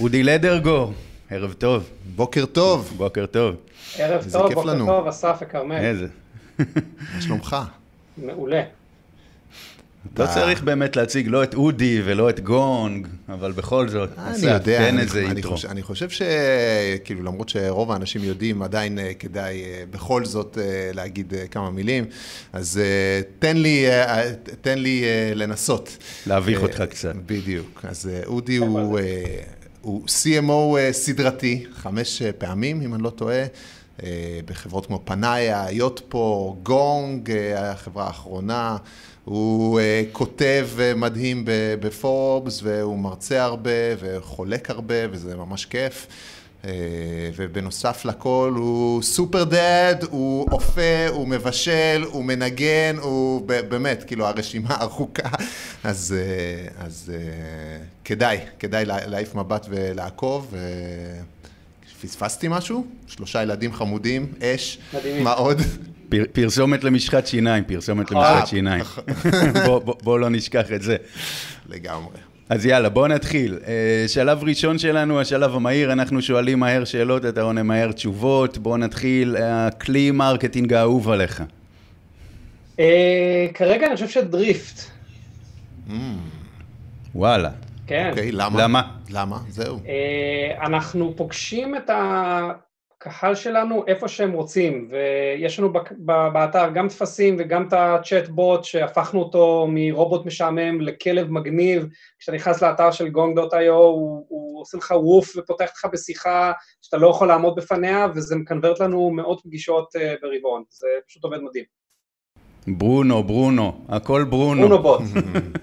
אודי לדרגור, ערב טוב. בוקר טוב. בוקר טוב. ערב טוב, בוקר לנו. טוב, אסף וכרמל. איזה. מה שלומך? מעולה. לא אתה- צריך באמת להציג לא את אודי ולא את גונג, אבל בכל זאת, אני יודע, תן אני, איזה אינטרו. חושב, אני חושב שכאילו למרות שרוב האנשים יודעים, עדיין אה, כדאי אה, בכל זאת אה, להגיד כמה מילים, אז תן לי, תן לי לנסות. להביך אותך קצת. בדיוק. אז אודי הוא, הוא CMO אה, סדרתי, חמש אה, פעמים, אם אני לא טועה. אה, בחברות כמו פנאיה, יוטפו, גונג, החברה האחרונה. הוא כותב מדהים בפורבס, והוא מרצה הרבה, וחולק הרבה, וזה ממש כיף. ובנוסף לכל הוא סופר דד, הוא אופה, הוא מבשל, הוא מנגן, הוא באמת, כאילו הרשימה ארוכה, אז, אה, אז אה, כדאי, כדאי לה- להעיף מבט ולעקוב. אה, פספסתי משהו? שלושה ילדים חמודים, אש, מדהימים. מה עוד? פר- פרסומת למשחת שיניים, פרסומת למשחת שיניים. בוא- בוא- בוא לא נשכח את זה. לגמרי. אז יאללה, בואו נתחיל. שלב ראשון שלנו, השלב המהיר, אנחנו שואלים מהר שאלות, אתה עונה מהר תשובות. בואו נתחיל, הכלי marketing האהוב עליך. כרגע אני חושב שדריפט, וואלה. כן. אוקיי, למה? למה? למה? זהו. אה, אנחנו פוגשים את הקהל שלנו איפה שהם רוצים, ויש לנו באתר גם טפסים וגם את הצ'אט בוט שהפכנו אותו מרובוט משעמם לכלב מגניב, כשאתה נכנס לאתר של gong.io הוא, הוא עושה לך ווף ופותח לך בשיחה שאתה לא יכול לעמוד בפניה, וזה מקנברט לנו מאות פגישות אה, ברבעון, זה פשוט עובד מדהים. ברונו, ברונו, הכל ברונו. אונו בוט.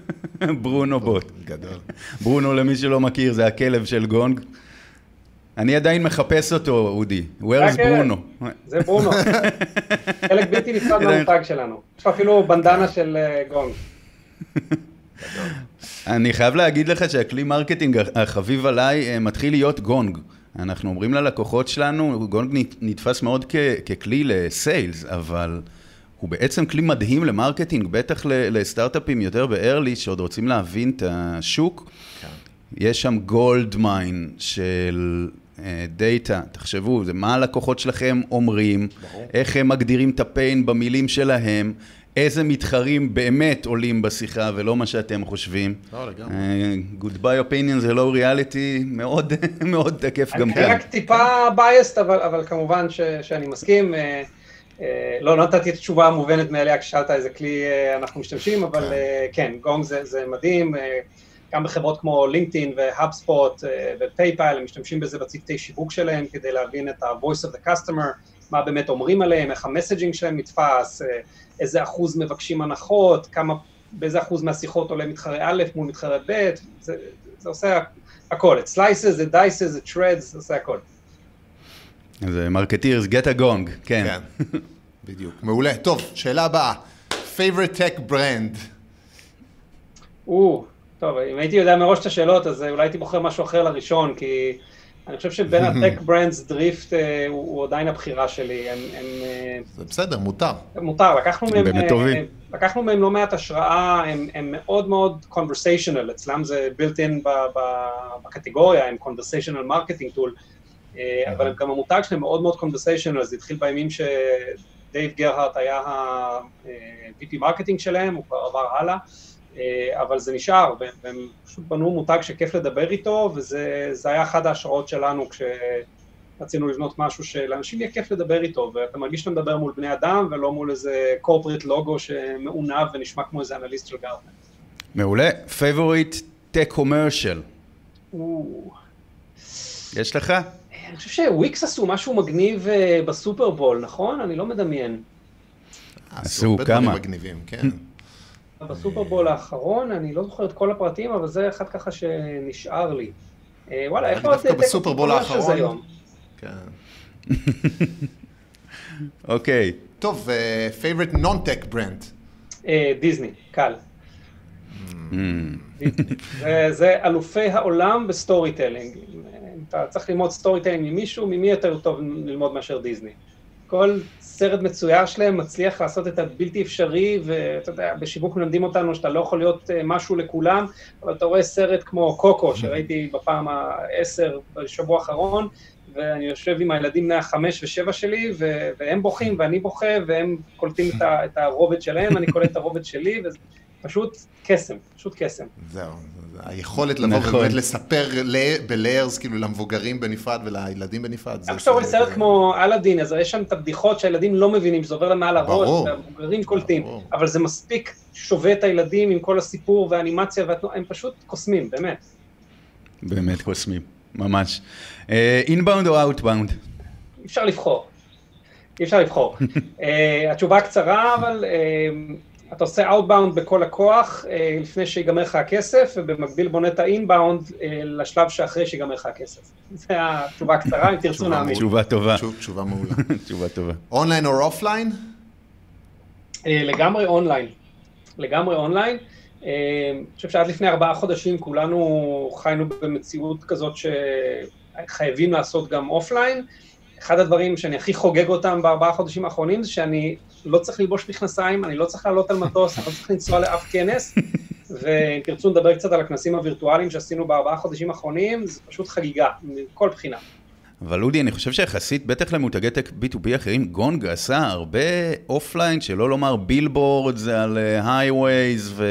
ברונו בוט. גדול. ברונו, למי שלא מכיר, זה הכלב של גונג. אני עדיין מחפש אותו, אודי. Where's. ברונו? זה ברונו. חלק בלתי נפרד מהמותג שלנו. יש לו אפילו בנדנה של אה, גונג. אני חייב להגיד לך שהכלי marketing החביב עליי אה, מתחיל להיות גונג. אנחנו אומרים ללקוחות שלנו, גונג נת- נתפס מאוד ככלי ל sales, אבל הוא בעצם כלי מדהים ל marketing, בטח לסטארט-אפים יותר ב-early, שעוד רוצים להבין את השוק. יש שם gold mine של דאטה, תחשבו, זה מה הלקוחות שלכם אומרים, איך הם מגדירים את ה pain במילים שלהם, איזה מתחרים באמת עולים בשיחה ולא מה שאתם חושבים. לא, לגמרי. Good, my opinion זה לא ריאליטי, מאוד מאוד תקף גם אני כאן. רק טיפה biased, אבל, אבל כמובן ש, שאני מסכים. אה, לא לא נתתי את התשובה המובנת מאליה כששאלת איזה כלי אה, אנחנו משתמשים, אבל כן. אה, כן, גונג זה, זה מדהים. אה, גם בחברות כמו לינקדאין והאבספוט ו-PayPal, הם משתמשים בזה בצוותי שיווק שלהם כדי להבין את ה-voice of the customer, מה באמת אומרים עליהם, איך ה messaging שלהם נתפס, אה, איזה אחוז מבקשים הנחות, כמה, באיזה אחוז מהשיחות עולה מתחרה א' מול מתחרה ב', זה, זה עושה הכל, it slices, it dices, it shreds, זה עושה הכל. אז marketers, get a Gong, כן. כן, בדיוק. מעולה. טוב, שאלה הבאה. favorite tech brand. או, טוב, אם הייתי יודע מראש את השאלות, אז אה, אולי הייתי בוחר משהו אחר לראשון, כי אני חושב שבין ה tech brands Drift הוא הוא עדיין הבחירה שלי. הם, הם אה, זה בסדר, מותר. מותר, לקחנו הם מהם, באמת אה. לקחנו מהם לא מעט השראה, הם, הם מאוד מאוד conversational, אצלם זה built in ב, ב, בקטגוריה, הם conversational marketing tool, אה, אבל הם גם המותג שלהם מאוד מאוד conversational, זה התחיל בימים שדייב גרהארט היה ה-VP marketing שלהם, הוא כבר עבר הלאה, אה, אבל זה נשאר, והם- והם פשוט בנו מותג שכיף לדבר איתו, וזה זה היה אחת ההשראות שלנו כשרצינו לבנות משהו שלאנשים יהיה כיף לדבר איתו, ואתה מרגיש שאתה מדבר מול בני אדם, ולא מול איזה corporate לוגו שמעונב ונשמע כמו איזה אנליסט של גרטנר. מעולה. favorite tech commercial, או, יש לך? אני חושב שוויקס עשו משהו מגניב אה, בסופרבול, נכון? אני לא מדמיין. עשו כמה. מגניבים, כן. בסופרבול האחרון, אני לא זוכר את כל הפרטים, אבל זה אחד ככה שנשאר לי. אה, וואלה, איפה עוד דווקא טק בסופרבול האחרון. כן. אוקיי. טוב, אה, favorite non-tech brand. אה, דיסני, קל. Mm. זה, זה אלופי העולם בסטורי טלינג. אתה צריך ללמוד storytelling ממישהו, ממי יותר טוב ללמוד מאשר דיסני. כל סרט מצויר שלהם מצליח לעשות את הבלתי אפשרי, ואתה יודע, בשיווק מלמדים אותנו שאתה לא יכול להיות אה, משהו לכולם, אבל אתה רואה סרט כמו קוקו, שראיתי בפעם העשר בשבוע האחרון, ואני יושב עם הילדים בני החמש ושבע שלי, ו- והם בוכים ואני בוכה, והם קולטים את, ה- את הרובד שלהם, אני קולט את הרובד שלי, וזה פשוט קסם, פשוט קסם. זהו, היכולת לבוא נכון. ובאמת לספר בליירס, כאילו למבוגרים בנפרד ולילדים בנפרד. זה- גם כשאתה רואה זה- סרט זה- כמו אלאדין, אז יש שם את הבדיחות שהילדים לא מבינים, שזה עובר להם מעל הראש. והמבוגרים קולטים, ברור. אבל זה מספיק שובה את הילדים עם כל הסיפור והאנימציה, והתנועה, הם פשוט קוסמים, באמת. באמת קוסמים, ממש. Inbound או outbound? אי אפשר לבחור. אי אפשר לבחור. uh, התשובה קצרה, אבל uh, אתה עושה Outbound בכל הכוח uh, לפני שיגמר לך הכסף, ובמקביל בונה את ה-Inbound uh, לשלב שאחרי שיגמר לך הכסף. זו התשובה הקצרה, אם תרצו נאמין. תשובה טובה. תשוב- תשובה מעולה. תשובה טובה. אונליין או offline? אה, לגמרי אונליין, לגמרי אונליין. אה, אני חושב שעד לפני ארבעה חודשים כולנו חיינו במציאות כזאת שחייבים לעשות גם offline. אחד הדברים שאני הכי חוגג אותם בארבעה חודשים האחרונים זה שאני לא צריך ללבוש מכנסיים, אני לא צריך לעלות על מטוס, אני לא צריך לנסוע לאף כנס, ואם תרצו לדבר קצת על הכנסים הווירטואליים שעשינו בארבעה חודשים האחרונים, זה פשוט חגיגה, מכל בחינה. אבל אודי, אני חושב שיחסית, בטח למותגי tech B2B אחרים, גונג עשה הרבה offline, שלא לומר billboards על highways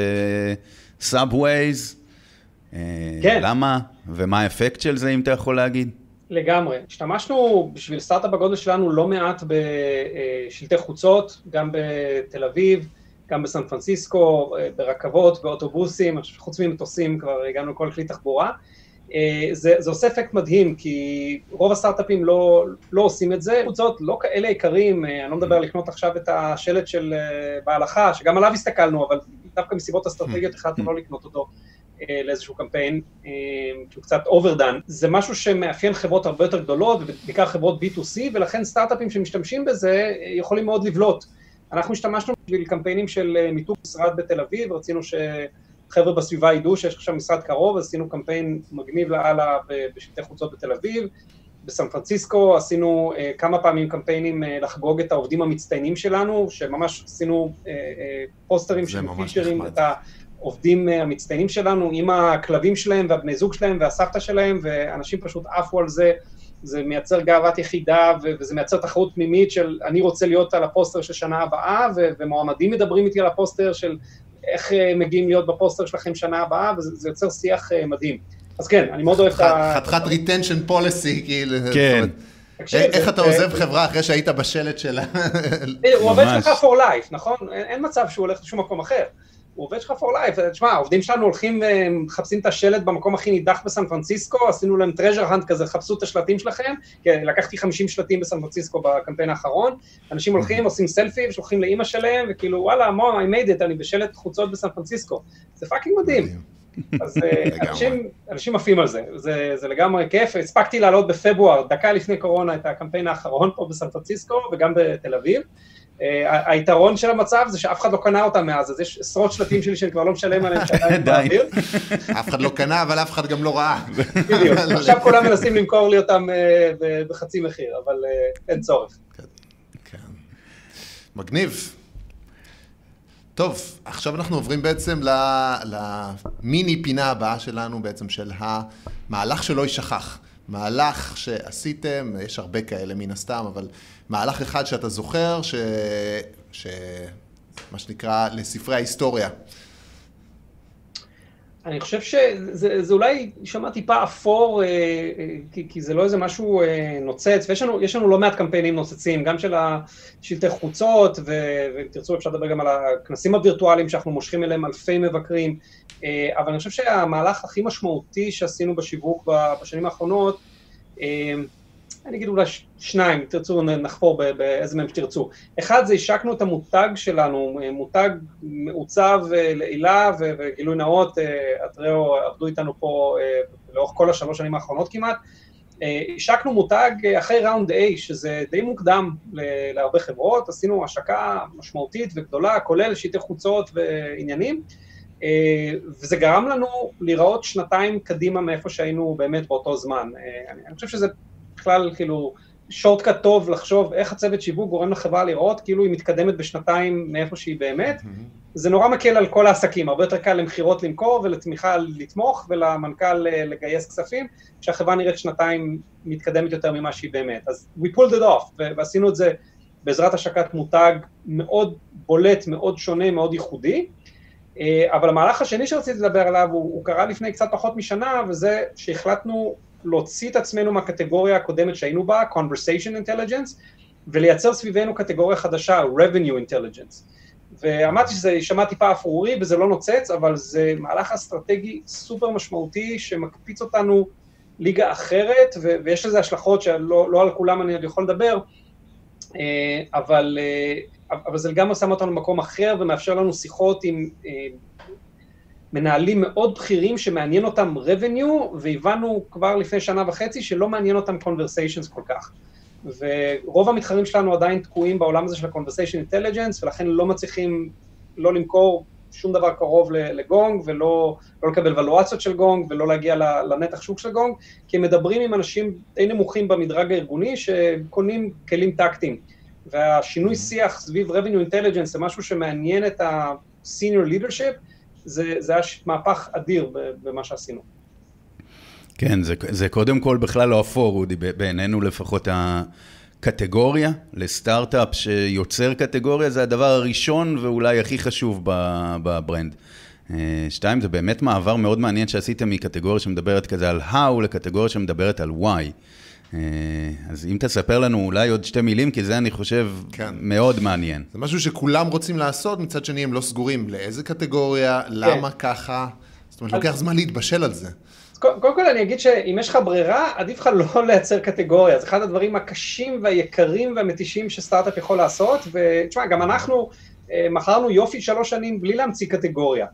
ו subways. כן. למה? ומה האפקט של זה, אם אתה יכול להגיד? לגמרי. השתמשנו בשביל סטארט-אפ בגודל שלנו לא מעט בשלטי חוצות, גם בתל אביב, גם בסן פרנסיסקו, ברכבות, באוטובוסים, שחוץ ממטוסים כבר הגענו לכל כלי תחבורה. זה, זה עושה אפקט מדהים, כי רוב הסטארט-אפים לא, לא עושים את זה. חוצות לא כאלה יקרים, אה, אני לא מדבר על לקנות עכשיו את השלט של אה, בהלכה, שגם עליו הסתכלנו, אבל דווקא מסיבות אסטרטגיות החלטנו לא לקנות אותו. אה, לאיזשהו קמפיין, אה, שהוא קצת overdone. זה משהו שמאפיין חברות הרבה יותר גדולות, ובעיקר חברות B2C, ולכן סטארט-אפים שמשתמשים בזה אה, יכולים מאוד לבלוט. אנחנו השתמשנו בשביל קמפיינים של מיתוג משרד בתל אביב, רצינו שחבר'ה בסביבה ידעו שיש עכשיו משרד קרוב, אז עשינו קמפיין מגניב לאללה בשלטי חוצות בתל אביב. בסן פרנסיסקו עשינו uh, כמה פעמים קמפיינים uh, לחגוג את העובדים המצטיינים שלנו, שממש עשינו uh, uh, פוסטרים ש-featured נחמד. את העובדים uh, המצטיינים שלנו עם הכלבים שלהם והבני זוג שלהם והסבתא שלהם, ואנשים פשוט עפו על זה. זה מייצר גאוות יחידה, וזה מייצר תחרות פנימית של אני רוצה להיות על הפוסטר של שנה הבאה, ומועמדים מדברים איתי על הפוסטר של איך uh, מגיעים להיות בפוסטר שלכם שנה הבאה, וזה זה יוצר שיח uh, מדהים. אז כן, אני מאוד אוהב את ה... חתיכת retention policy, כאילו. כן. איך אתה עוזב חברה אחרי שהיית בשלט שלה? אה, הוא עובד. שלך for life, נכון? אין מצב שהוא הולך לשום מקום אחר. הוא עובד שלך for life. תשמע, העובדים שלנו הולכים ומחפשים את השלט במקום הכי נידח בסן פרנסיסקו, עשינו להם treasure hunt כזה, חפשו את השלטים שלכם, כי לקחתי 50 שלטים בסן פרנסיסקו בקמפיין האחרון, אנשים הולכים, עושים סלפי, ושולחים לאימא שלהם, וכאילו, וואלה, מו, I made it, אני בשלט חוצות בסן פרנסיסקו. זה fucking מדהים. אז אה. אנשים, אנשים עפים על זה. זה, זה לגמרי כיף. הספקתי לעלות בפברואר, דקה לפני קורונה, את הקמפיין האחרון פה בסן פרנסיסקו וגם בתל אביב. אה, היתרון של המצב זה שאף אחד לא קנה אותם מאז, אז יש עשרות שלטים שלי שאני כבר לא משלם עליהם שעדיין די. באוויר. אף אחד לא קנה, אבל אף אחד גם לא ראה. בדיוק. עכשיו כולם מנסים למכור לי אותם ב- בחצי מחיר, אבל אה, אין צורך. כן. מגניב. טוב, עכשיו אנחנו עוברים בעצם למיני פינה הבאה שלנו בעצם של המהלך שלא יישכח. מהלך שעשיתם, יש הרבה כאלה מן הסתם, אבל מהלך אחד שאתה זוכר, ש... ש... מה שנקרא, לספרי ההיסטוריה. אני חושב שזה זה אולי יישמע טיפה אפור, אה, אה, כי, כי זה לא איזה משהו אה, נוצץ, ויש לנו, לנו לא מעט קמפיינים נוצצים, גם של השלטי חוצות, ו- ואם תרצו אפשר לדבר גם על הכנסים הווירטואליים שאנחנו מושכים אליהם אלפי מבקרים, אה, אבל אני חושב שהמהלך הכי משמעותי שעשינו בשיווק בשנים האחרונות, אה, אני אגיד אולי שניים, תרצו, נ- נחפור באיזה מהם שתרצו. אחד זה השקנו את המותג שלנו, אה, מותג מעוצב אה, לעילה וגילוי נאות, אה, אטריאו עבדו איתנו פה אה, לאורך כל השלוש שנים האחרונות כמעט. אה, השקנו מותג אה, אחרי ראונד A, שזה די מוקדם להרבה חברות, עשינו השקה משמעותית וגדולה, כולל שלטי חוצות ועניינים, אה, וזה גרם לנו להיראות שנתיים קדימה מאיפה שהיינו באמת באותו זמן. אה, אני חושב שזה בכלל, כאילו, שורטקאט טוב לחשוב איך הצוות שיווק גורם לחברה לראות כאילו היא מתקדמת בשנתיים מאיפה שהיא באמת. זה נורא מקל על כל העסקים, הרבה יותר קל למכירות למכור ולתמיכה לתמוך ולמנכ"ל לגייס כספים, כשהחברה נראית שנתיים מתקדמת יותר ממה שהיא באמת. אז we pulled it off, ועשינו את זה בעזרת השקת מותג מאוד בולט, מאוד שונה, מאוד ייחודי. אבל המהלך השני שרציתי לדבר עליו הוא, הוא קרה לפני קצת פחות משנה, וזה שהחלטנו להוציא את עצמנו מהקטגוריה הקודמת שהיינו בה, Conversation Intelligence, ולייצר סביבנו קטגוריה חדשה, Revenue Intelligence. ואמרתי שזה יישמע טיפה אפרורי וזה לא נוצץ, אבל זה מהלך אסטרטגי סופר משמעותי שמקפיץ אותנו ליגה אחרת, ו- ויש לזה השלכות שלא לא על כולם אני עוד יכול לדבר, אבל, אבל זה גם שם אותנו במקום אחר ומאפשר לנו שיחות עם מנהלים מאוד בכירים שמעניין אותם revenue, והבנו כבר לפני שנה וחצי שלא מעניין אותם conversations כל כך. ורוב המתחרים שלנו עדיין תקועים בעולם הזה של ה-conversation intelligence, ולכן לא מצליחים לא למכור שום דבר קרוב לגונג, ולא לא לקבל ולואציות של גונג, ולא להגיע לנתח שוק של גונג, כי הם מדברים עם אנשים די נמוכים במדרג הארגוני, שקונים כלים טקטיים. והשינוי שיח סביב revenue intelligence זה משהו שמעניין את ה-senior leadership, זה, זה היה מהפך אדיר במה שעשינו. כן, זה, זה קודם כל בכלל לא אפור, אודי, בעינינו לפחות הקטגוריה לסטארט-אפ שיוצר קטגוריה, זה הדבר הראשון ואולי הכי חשוב בברנד. שתיים, זה באמת מעבר מאוד מעניין שעשיתם מקטגוריה שמדברת כזה על how לקטגוריה שמדברת על why. אז אם תספר לנו אולי עוד שתי מילים, כי זה אני חושב כן. מאוד מעניין. זה משהו שכולם רוצים לעשות, מצד שני הם לא סגורים לאיזה קטגוריה, כן. למה ככה, זאת אומרת, לוקח זמן להתבשל על זה. קודם כל אני אגיד שאם יש לך ברירה, עדיף לך לא לייצר קטגוריה, זה אחד הדברים הקשים והיקרים והמתישים שסטארט-אפ יכול לעשות, ותשמע, גם אנחנו מכרנו יופי שלוש שנים בלי להמציא קטגוריה.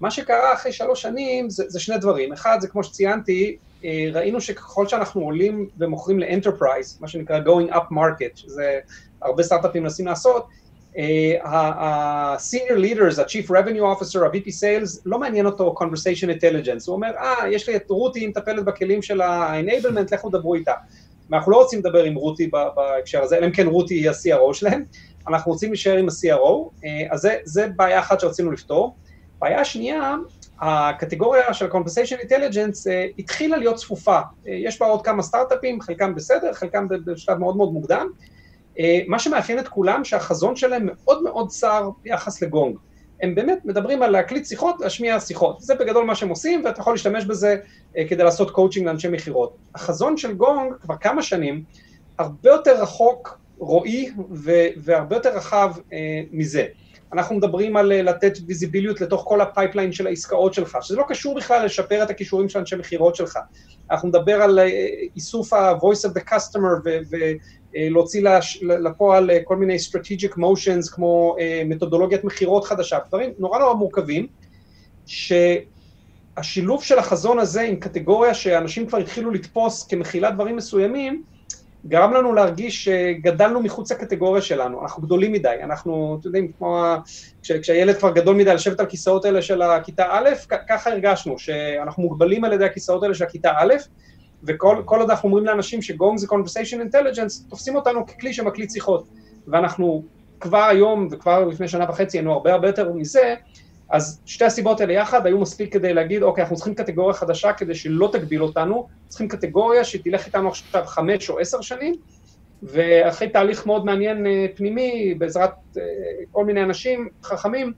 מה שקרה אחרי שלוש שנים זה, זה שני דברים, אחד זה כמו שציינתי, ראינו שככל שאנחנו עולים ומוכרים ל-enterprise, מה שנקרא going up market, שזה הרבה סטארט-אפים מנסים לעשות, ה-senior leaders, ה-chief revenue officer, ה-VP sales, לא מעניין אותו conversation intelligence, הוא אומר, אה, יש לי את רותי, היא מטפלת בכלים של ה-enablement, לכו דברו איתה. ואנחנו לא רוצים לדבר עם רותי בהקשר הזה, אלא אם כן רותי היא ה-CRO שלהם, אנחנו רוצים להישאר עם ה-CRO, אז זה, זה בעיה אחת שרצינו לפתור. בעיה שנייה, הקטגוריה של Conversation Intelligence אה, התחילה להיות צפופה. אה, יש בה עוד כמה סטארט-אפים, חלקם בסדר, חלקם בשלב מאוד מאוד מוקדם. אה, מה שמאפיין את כולם, שהחזון שלהם מאוד מאוד צר ביחס לגונג. הם באמת מדברים על להקליט שיחות, להשמיע שיחות. זה בגדול מה שהם עושים, ואתה יכול להשתמש בזה אה, כדי לעשות קואוצ'ינג לאנשי מכירות. החזון של גונג, כבר כמה שנים, הרבה יותר רחוק רואי, והרבה יותר רחב אה, מזה. אנחנו מדברים על לתת ויזיביליות לתוך כל ה-pipeline של העסקאות שלך, שזה לא קשור בכלל לשפר את הכישורים של אנשי מכירות שלך. אנחנו נדבר על איסוף ה-voice of the customer ולהוציא לפועל כל מיני strategic motions כמו מתודולוגיית מכירות חדשה, דברים נורא נורא מורכבים, שהשילוב של החזון הזה עם קטגוריה שאנשים כבר התחילו לתפוס כמכילה דברים מסוימים, גרם לנו להרגיש שגדלנו מחוץ לקטגוריה שלנו, אנחנו גדולים מדי, אנחנו, אתם יודעים, כמו כש, כשהילד כבר גדול מדי לשבת על כיסאות האלה של הכיתה א', ככה הרגשנו, שאנחנו מוגבלים על ידי הכיסאות האלה של הכיתה א', וכל עוד אנחנו אומרים לאנשים שגונג זה conversation intelligence, תופסים אותנו ככלי שמקליט שיחות, ואנחנו כבר היום וכבר לפני שנה וחצי היינו הרבה הרבה יותר מזה, אז שתי הסיבות האלה יחד היו מספיק כדי להגיד, אוקיי, אנחנו צריכים קטגוריה חדשה כדי שלא תגביל אותנו, צריכים קטגוריה שתלך איתנו עכשיו חמש או עשר שנים, ואחרי תהליך מאוד מעניין פנימי, בעזרת כל מיני אנשים חכמים,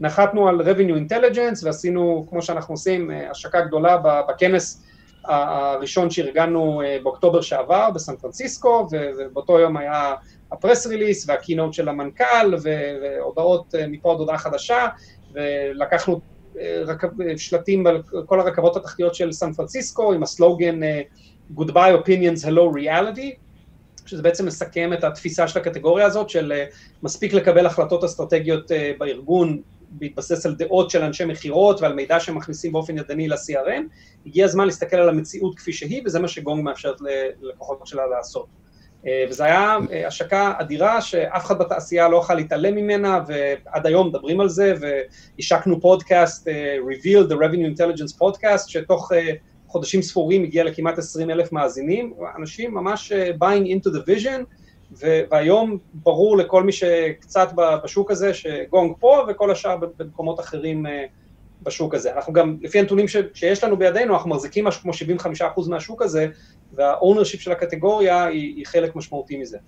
נחתנו על revenue intelligence ועשינו, כמו שאנחנו עושים, השקה גדולה בכנס הראשון שארגנו באוקטובר שעבר בסן פרנסיסקו, ובאותו יום היה הפרס ריליס והקינוט של המנכ"ל, והודעות מפה עוד הודעה חדשה, ולקחנו רכב, שלטים על כל הרכבות התחתיות של סן פרנסיסקו עם הסלוגן Goodbye Opinions, Hello Reality, שזה בעצם מסכם את התפיסה של הקטגוריה הזאת של מספיק לקבל החלטות אסטרטגיות בארגון בהתבסס על דעות של אנשי מכירות ועל מידע שהם מכניסים באופן ידני ל-CRM, הגיע הזמן להסתכל על המציאות כפי שהיא, וזה מה שגונג מאפשרת ללקוחות שלה לעשות. וזו הייתה השקה אדירה שאף אחד בתעשייה לא יוכל להתעלם ממנה, ועד היום מדברים על זה, והשקנו פודקאסט, Reveal the Revenue Intelligence Podcast, שתוך חודשים ספורים הגיע לכמעט 20 אלף מאזינים, אנשים ממש buying into the vision, והיום ברור לכל מי שקצת בשוק הזה שגונג פה וכל השאר במקומות אחרים בשוק הזה. אנחנו גם, לפי הנתונים ש, שיש לנו בידינו, אנחנו מחזיקים משהו כמו 75% מהשוק הזה, והאונרשיפ של הקטגוריה היא, היא חלק משמעותי מזה.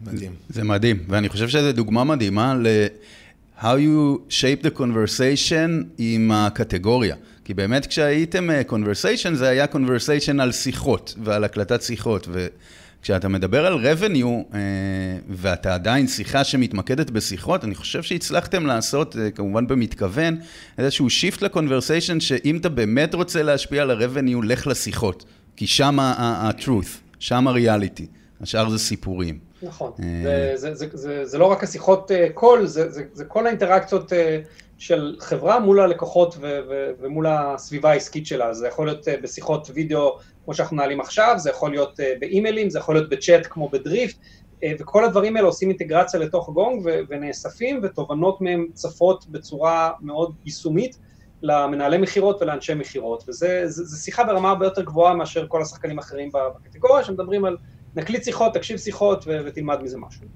מדהים. זה מדהים, ואני חושב שזו דוגמה מדהימה ל... How you shape the conversation עם הקטגוריה. כי באמת כשהייתם uh, conversation זה היה conversation על שיחות ועל הקלטת שיחות. וכשאתה מדבר על revenue uh, ואתה עדיין שיחה שמתמקדת בשיחות, אני חושב שהצלחתם לעשות, uh, כמובן במתכוון, איזשהו shift ל-conversation שאם אתה באמת רוצה להשפיע על ה-revenue, לך לשיחות. כי שם ה-truth, שם ה-reality. השאר זה סיפורים. נכון, אה, זה, זה, זה, זה, זה לא רק השיחות אה, קול, זה, זה, זה כל האינטראקציות אה, של חברה מול הלקוחות ו, ו, ומול הסביבה העסקית שלה, זה יכול להיות בשיחות וידאו כמו שאנחנו מנהלים עכשיו, זה יכול להיות באימיילים, זה יכול להיות בצ'אט כמו בדריפט, וכל הדברים האלה עושים אינטגרציה לתוך גונג ונאספים, ותובנות מהם צפות בצורה מאוד יישומית למנהלי מכירות ולאנשי מכירות, וזו שיחה ברמה הרבה יותר גבוהה מאשר כל השחקנים האחרים בקטגוריה, שמדברים על נקליט שיחות, תקשיב שיחות ו- ותלמד מזה משהו.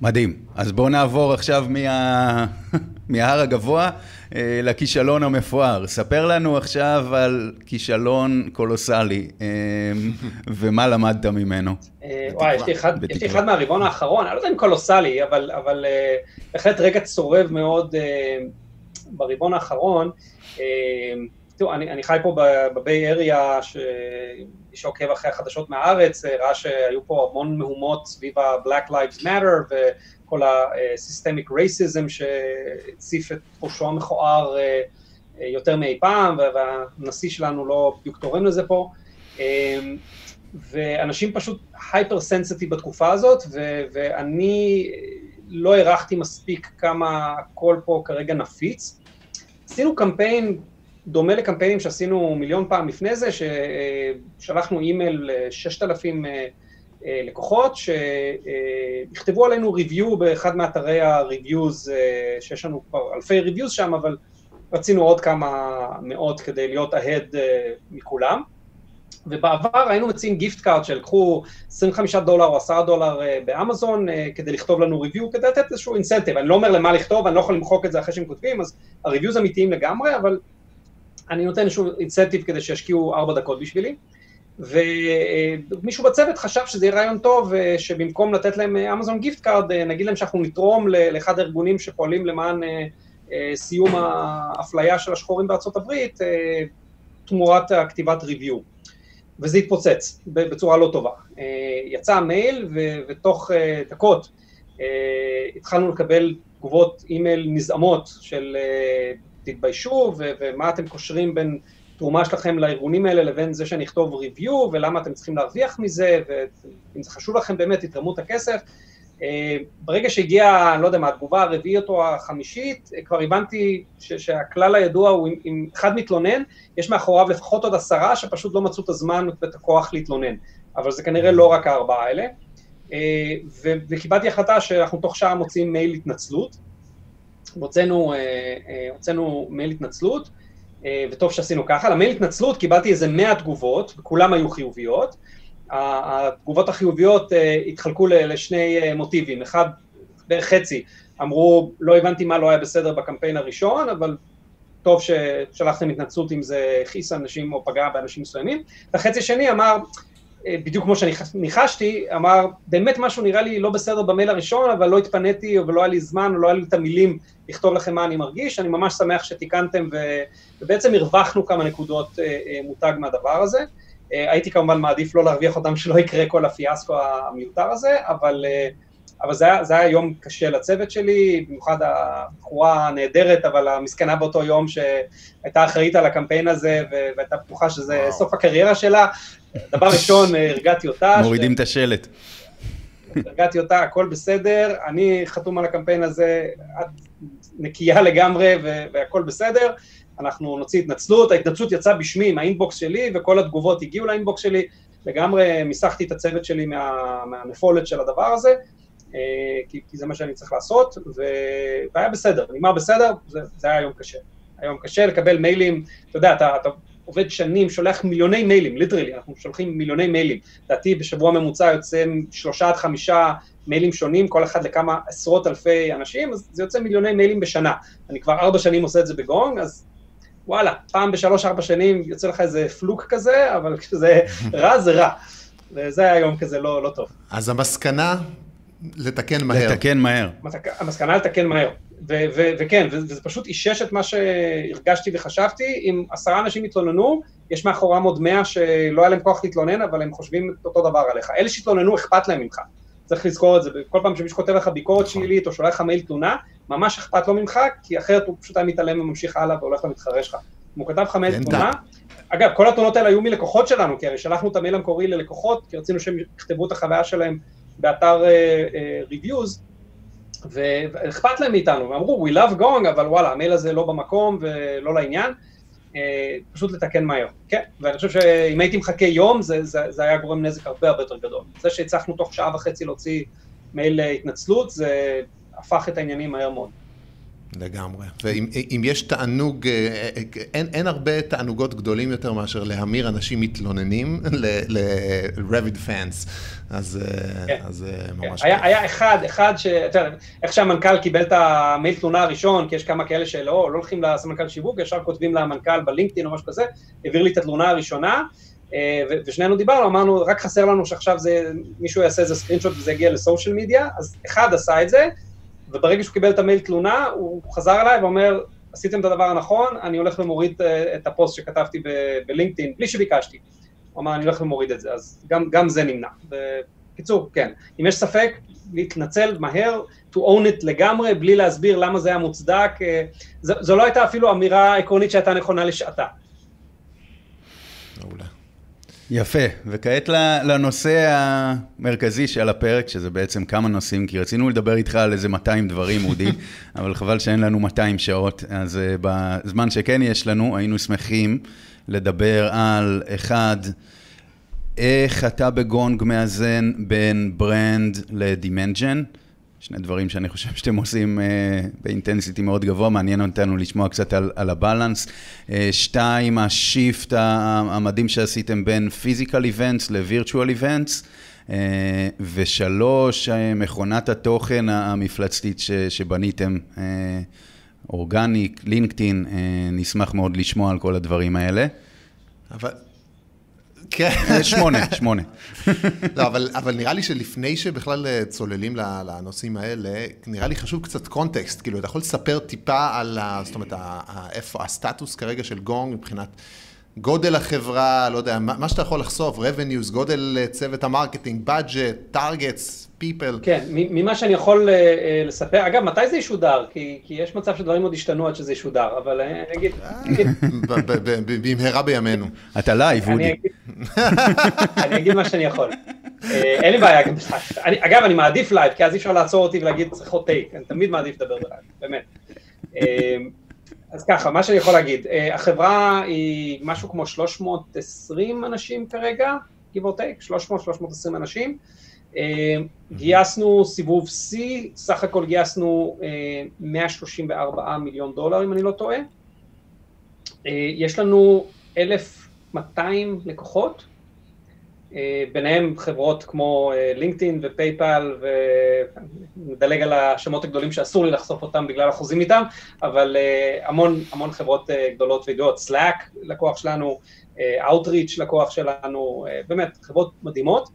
מדהים. אז בואו נעבור עכשיו מה... מההר הגבוה אה, לכישלון המפואר. ספר לנו עכשיו על כישלון קולוסלי, אה, ומה למדת ממנו. אה, וואי, יש לי אחד, יש לי אחד מהרבעון האחרון, אני לא יודע אם קולוסלי, אבל, אבל בהחלט רגע צורב מאוד ברבעון האחרון. תראו, אני, אני חי פה בביי אריה, שמי שעוקב אחרי החדשות מהארץ, אה, ראה שהיו פה המון מהומות סביב ה-Black Lives Matter וכל ה-Systemic Racism שהציף את ראשו המכוער אה, אה, יותר מאי פעם, והנשיא שלנו לא בדיוק תורם לזה פה. ואנשים פשוט הייפר סנסיטיב בתקופה הזאת, ואני לא הערכתי מספיק כמה הכל פה כרגע נפיץ. עשינו קמפיין דומה לקמפיינים שעשינו מיליון פעם לפני זה, ששלחנו אימייל ל-6,000 אה, אה, לקוחות, שיכתבו עלינו review באחד מאתרי ה-reviews, אה, שיש לנו כבר אלפי reviews שם, אבל רצינו עוד כמה מאות כדי להיות ahead מכולם. ובעבר היינו מציעים gift card של קחו 25 דולר או 10 דולר באמזון כדי לכתוב לנו review, כדי לתת איזשהו incentive. אני לא אומר למה לכתוב, אני לא יכול למחוק את זה אחרי שהם כותבים, אז ה-reviews אמיתיים לגמרי, אבל אני נותן איזשהו incentive כדי שישקיעו ארבע דקות בשבילי, ומישהו בצוות חשב שזה יהיה רעיון טוב, שבמקום לתת להם אמזון gift card, נגיד להם שאנחנו נתרום לאחד הארגונים שפועלים למען אה, אה, סיום האפליה של השחורים בארצות הברית, אה, תמורת כתיבת review. וזה התפוצץ בצורה לא טובה. יצא המייל, ותוך דקות התחלנו לקבל תגובות אימייל נזעמות של תתביישו, ו- ומה אתם קושרים בין תרומה שלכם לארגונים האלה לבין זה שאני אכתוב ריוויו, ולמה אתם צריכים להרוויח מזה, ואם זה חשוב לכם באמת, תתרמו את הכסף. אה, ברגע שהגיעה, אני לא יודע מה, התגובה הרביעית או החמישית, אה, כבר הבנתי ש- שהכלל הידוע הוא אם אחד מתלונן, יש מאחוריו לפחות עוד עשרה שפשוט לא מצאו את הזמן ואת הכוח להתלונן. אבל זה כנראה לא רק הארבעה האלה. אה, וקיבלתי החלטה שאנחנו תוך שעה מוצאים מייל התנצלות, הוצאנו, אה, אה, הוצאנו מייל התנצלות, אה, וטוב שעשינו ככה. למייל התנצלות קיבלתי איזה 100 תגובות, וכולם היו חיוביות. התגובות החיוביות התחלקו לשני מוטיבים, אחד, בערך חצי, אמרו, לא הבנתי מה לא היה בסדר בקמפיין הראשון, אבל טוב ששלחתם התנצלות אם זה הכעיס אנשים או פגע באנשים מסוימים. והחצי השני אמר, בדיוק כמו שניחשתי, אמר, באמת משהו נראה לי לא בסדר במייל הראשון, אבל לא התפניתי ולא היה לי זמן, לא היה לי את המילים לכתוב לכם מה אני מרגיש, אני ממש שמח שתיקנתם ו... ובעצם הרווחנו כמה נקודות אה, אה, מותג מהדבר הזה. הייתי כמובן מעדיף לא להרוויח אותם שלא יקרה כל הפיאסקו המיותר הזה, אבל, אבל זה, היה, זה היה יום קשה לצוות שלי, במיוחד הבחורה הנהדרת, אבל המסכנה באותו יום שהייתה אחראית על הקמפיין הזה והייתה בטוחה שזה וואו. סוף הקריירה שלה, דבר ראשון, אה, הרגעתי אותה. מורידים את השלט. הרגעתי אותה, הכל בסדר, אני חתום על הקמפיין הזה, את נקייה לגמרי והכל בסדר. אנחנו נוציא התנצלות, ההתנצלות יצאה בשמי, מהאינבוקס שלי, וכל התגובות הגיעו לאינבוקס שלי, לגמרי מיסחתי את הצוות שלי מה, מהנפולת של הדבר הזה, אה, כי, כי זה מה שאני צריך לעשות, והיה בסדר, נגמר בסדר, זה, זה היה יום קשה. היום קשה לקבל מיילים, אתה יודע, אתה, אתה עובד שנים, שולח מיליוני מיילים, ליטרלי, אנחנו שולחים מיליוני מיילים. לדעתי בשבוע ממוצע יוצא שלושה עד חמישה מיילים שונים, כל אחד לכמה עשרות אלפי אנשים, אז זה יוצא מיליוני מיילים בשנה. אני כבר ארבע שנים עושה את זה בגונג, אז וואלה, פעם בשלוש-ארבע שנים יוצא לך איזה פלוק כזה, אבל כשזה רע זה רע. וזה היום כזה לא, לא טוב. אז המסקנה, לתקן מהר. לתקן מהר. המסקנה לתקן מהר. ו- ו- וכן, וזה פשוט אישש את מה שהרגשתי וחשבתי, אם עשרה אנשים יתלוננו, יש מאחורם עוד מאה שלא היה להם כוח להתלונן, אבל הם חושבים את אותו דבר עליך. אלה שהתלוננו, אכפת להם ממך. צריך לזכור את זה, כל פעם שמישהו כותב לך ביקורת נכון. שלילית או שולח לך מייל תלונה, ממש אכפת לו ממך, כי אחרת הוא פשוט היה מתעלם וממשיך הלאה והולך למתחרה שלך. אם הוא כתב לך מייל תלונה, אגב, כל התלונות האלה היו מלקוחות שלנו, כי הרי שלחנו את המייל המקורי ללקוחות, כי רצינו שהם יכתבו את החוויה שלהם באתר ריוויוז, uh, uh, ואכפת להם מאיתנו, ואמרו, we love going, אבל וואלה, המייל הזה לא במקום ולא לעניין, אה, פשוט לתקן מהר. כן, ואני חושב שאם הייתי מחכה יום, זה, זה, זה היה גורם נזק הרבה הרבה יותר גדול. זה שהצלחנו תוך שעה וחצי להוציא מייל התנצלות, זה הפך את העניינים מהר מאוד. לגמרי. ואם יש תענוג, אה, אה, אין, אין הרבה תענוגות גדולים יותר מאשר להמיר אנשים מתלוננים ל-Revit fans. אז כן. אז כן. ממש... היה, היה אחד, אחד ש... אתה יודע, איך שהמנכ"ל קיבל את המייל תלונה הראשון, כי יש כמה כאלה שלא לא הולכים לסמנכ"ל שיווק, ישר כותבים למנכ"ל בלינקדאין או משהו כזה, העביר לי את התלונה הראשונה, אה, ושנינו דיברנו, אמרנו, רק חסר לנו שעכשיו זה, מישהו יעשה איזה סקרינשוט וזה יגיע לסושיאל מדיה, אז אחד עשה את זה, וברגע שהוא קיבל את המייל תלונה, הוא חזר אליי ואומר, עשיתם את הדבר הנכון, אני הולך ומוריד אה, את הפוסט שכתבתי בלינקדאין, בלי שביקשתי. הוא אמר, אני הולך ומוריד את זה, אז גם, גם זה נמנע. בקיצור, כן, אם יש ספק, להתנצל מהר, to own it לגמרי, בלי להסביר למה זה היה מוצדק, אה, זו, זו לא הייתה אפילו אמירה עקרונית שהייתה נכונה לשעתה. מעולה. יפה, וכעת לנושא המרכזי שעל הפרק, שזה בעצם כמה נושאים, כי רצינו לדבר איתך על איזה 200 דברים, אודי, אבל חבל שאין לנו 200 שעות, אז uh, בזמן שכן יש לנו, היינו שמחים לדבר על, אחד, איך אתה בגונג מאזן בין brand ל-demand gen. שני דברים שאני חושב שאתם עושים אה, ב-intensity מאוד גבוה, מעניין אותנו לשמוע קצת על, על ה-balance. אה, שתיים, ה-shift המדהים שעשיתם בין physical events ל-virtual events. אה, ושלוש, אה, מכונת התוכן המפלצתית ש, שבניתם, אה, organic, לינקדאין, אה, נשמח מאוד לשמוע על כל הדברים האלה. אבל כן. שמונה, שמונה. לא, אבל, אבל נראה לי שלפני שבכלל אה, צוללים לנושאים האלה, נראה לי חשוב קצת קונטקסט, כאילו, אתה יכול לספר טיפה על, ה, זאת אומרת, איפה הסטטוס כרגע של גונג מבחינת גודל החברה, לא יודע, מה, מה שאתה יכול לחשוף, revenues, גודל אה, צוות ה-marketing, budget, targets, people. כן, ממה שאני יכול אה, אה, לספר, אגב, מתי זה ישודר? כי, יש מצב שדברים עוד ישתנו עד שזה ישודר, אבל אני אגיד... במהרה בימינו. אתה live, אודי. אני אגיד מה שאני יכול. אין לי בעיה, אגב, אני מעדיף live, כי אז אי אפשר לעצור אותי ולהגיד צריך עוד take, אני תמיד מעדיף לדבר ב-live, באמת. אז ככה, מה שאני יכול להגיד, החברה היא משהו כמו 320 אנשים כרגע, give or take, 300-320 אנשים. אה, גייסנו סיבוב C, סך הכל גייסנו uh, 134 מיליון דולר, אם אני לא טועה. Uh, יש לנו 1,200 לקוחות, אה, ביניהם חברות כמו לינקדאין ופייפל, ונדלג על השמות הגדולים שאסור לי לחשוף אותם בגלל החוזים איתם, אבל אה, המון, המון חברות אה, גדולות וידועות, Slack לקוח שלנו, Outreach לקוח שלנו, באמת חברות מדהימות,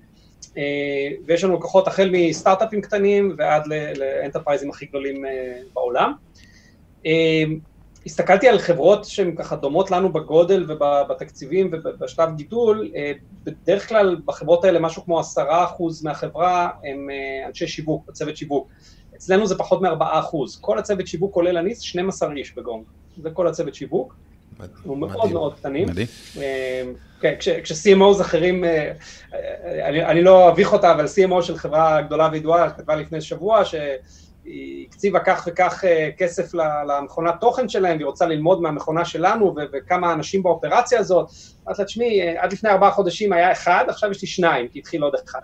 ויש לנו לקוחות החל מסטארט-אפים קטנים ועד לאנטרפרייזים הכי גדולים בעולם. הסתכלתי על חברות שהן ככה דומות לנו בגודל ובתקציבים ובשלב גידול, אה, בדרך כלל בחברות האלה משהו כמו עשרה אחוז מהחברה הם אה, אנשי שיווק, צוות שיווק. אצלנו זה פחות מארבעה אחוז. כל הצוות שיווק כולל אני, 12 איש בגונג. זה כל הצוות שיווק. הוא מאוד מאוד קטנים. מדהים. אה, כן, כש-CMOs אחרים, אני, אני לא אביך אותה, אבל CMO של חברה גדולה וידועה, כתבה לפני שבוע, ש... היא הקציבה כך וכך אה, כסף למכונת תוכן שלהם, והיא רוצה ללמוד מהמכונה שלנו וכמה אנשים באופרציה הזאת. אמרתי לה, תשמעי, אה, עד לפני ארבעה חודשים היה אחד, עכשיו יש לי שניים, כי התחיל עוד אחד.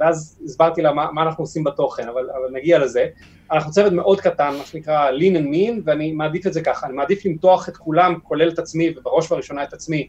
ואז הסברתי לה מה, מה אנחנו עושים בתוכן, אבל, אבל נגיע לזה. אנחנו צוות מאוד קטן, מה שנקרא lean and mean, ואני מעדיף את זה ככה, אני מעדיף למתוח את כולם, כולל את עצמי, ובראש ובראשונה את עצמי,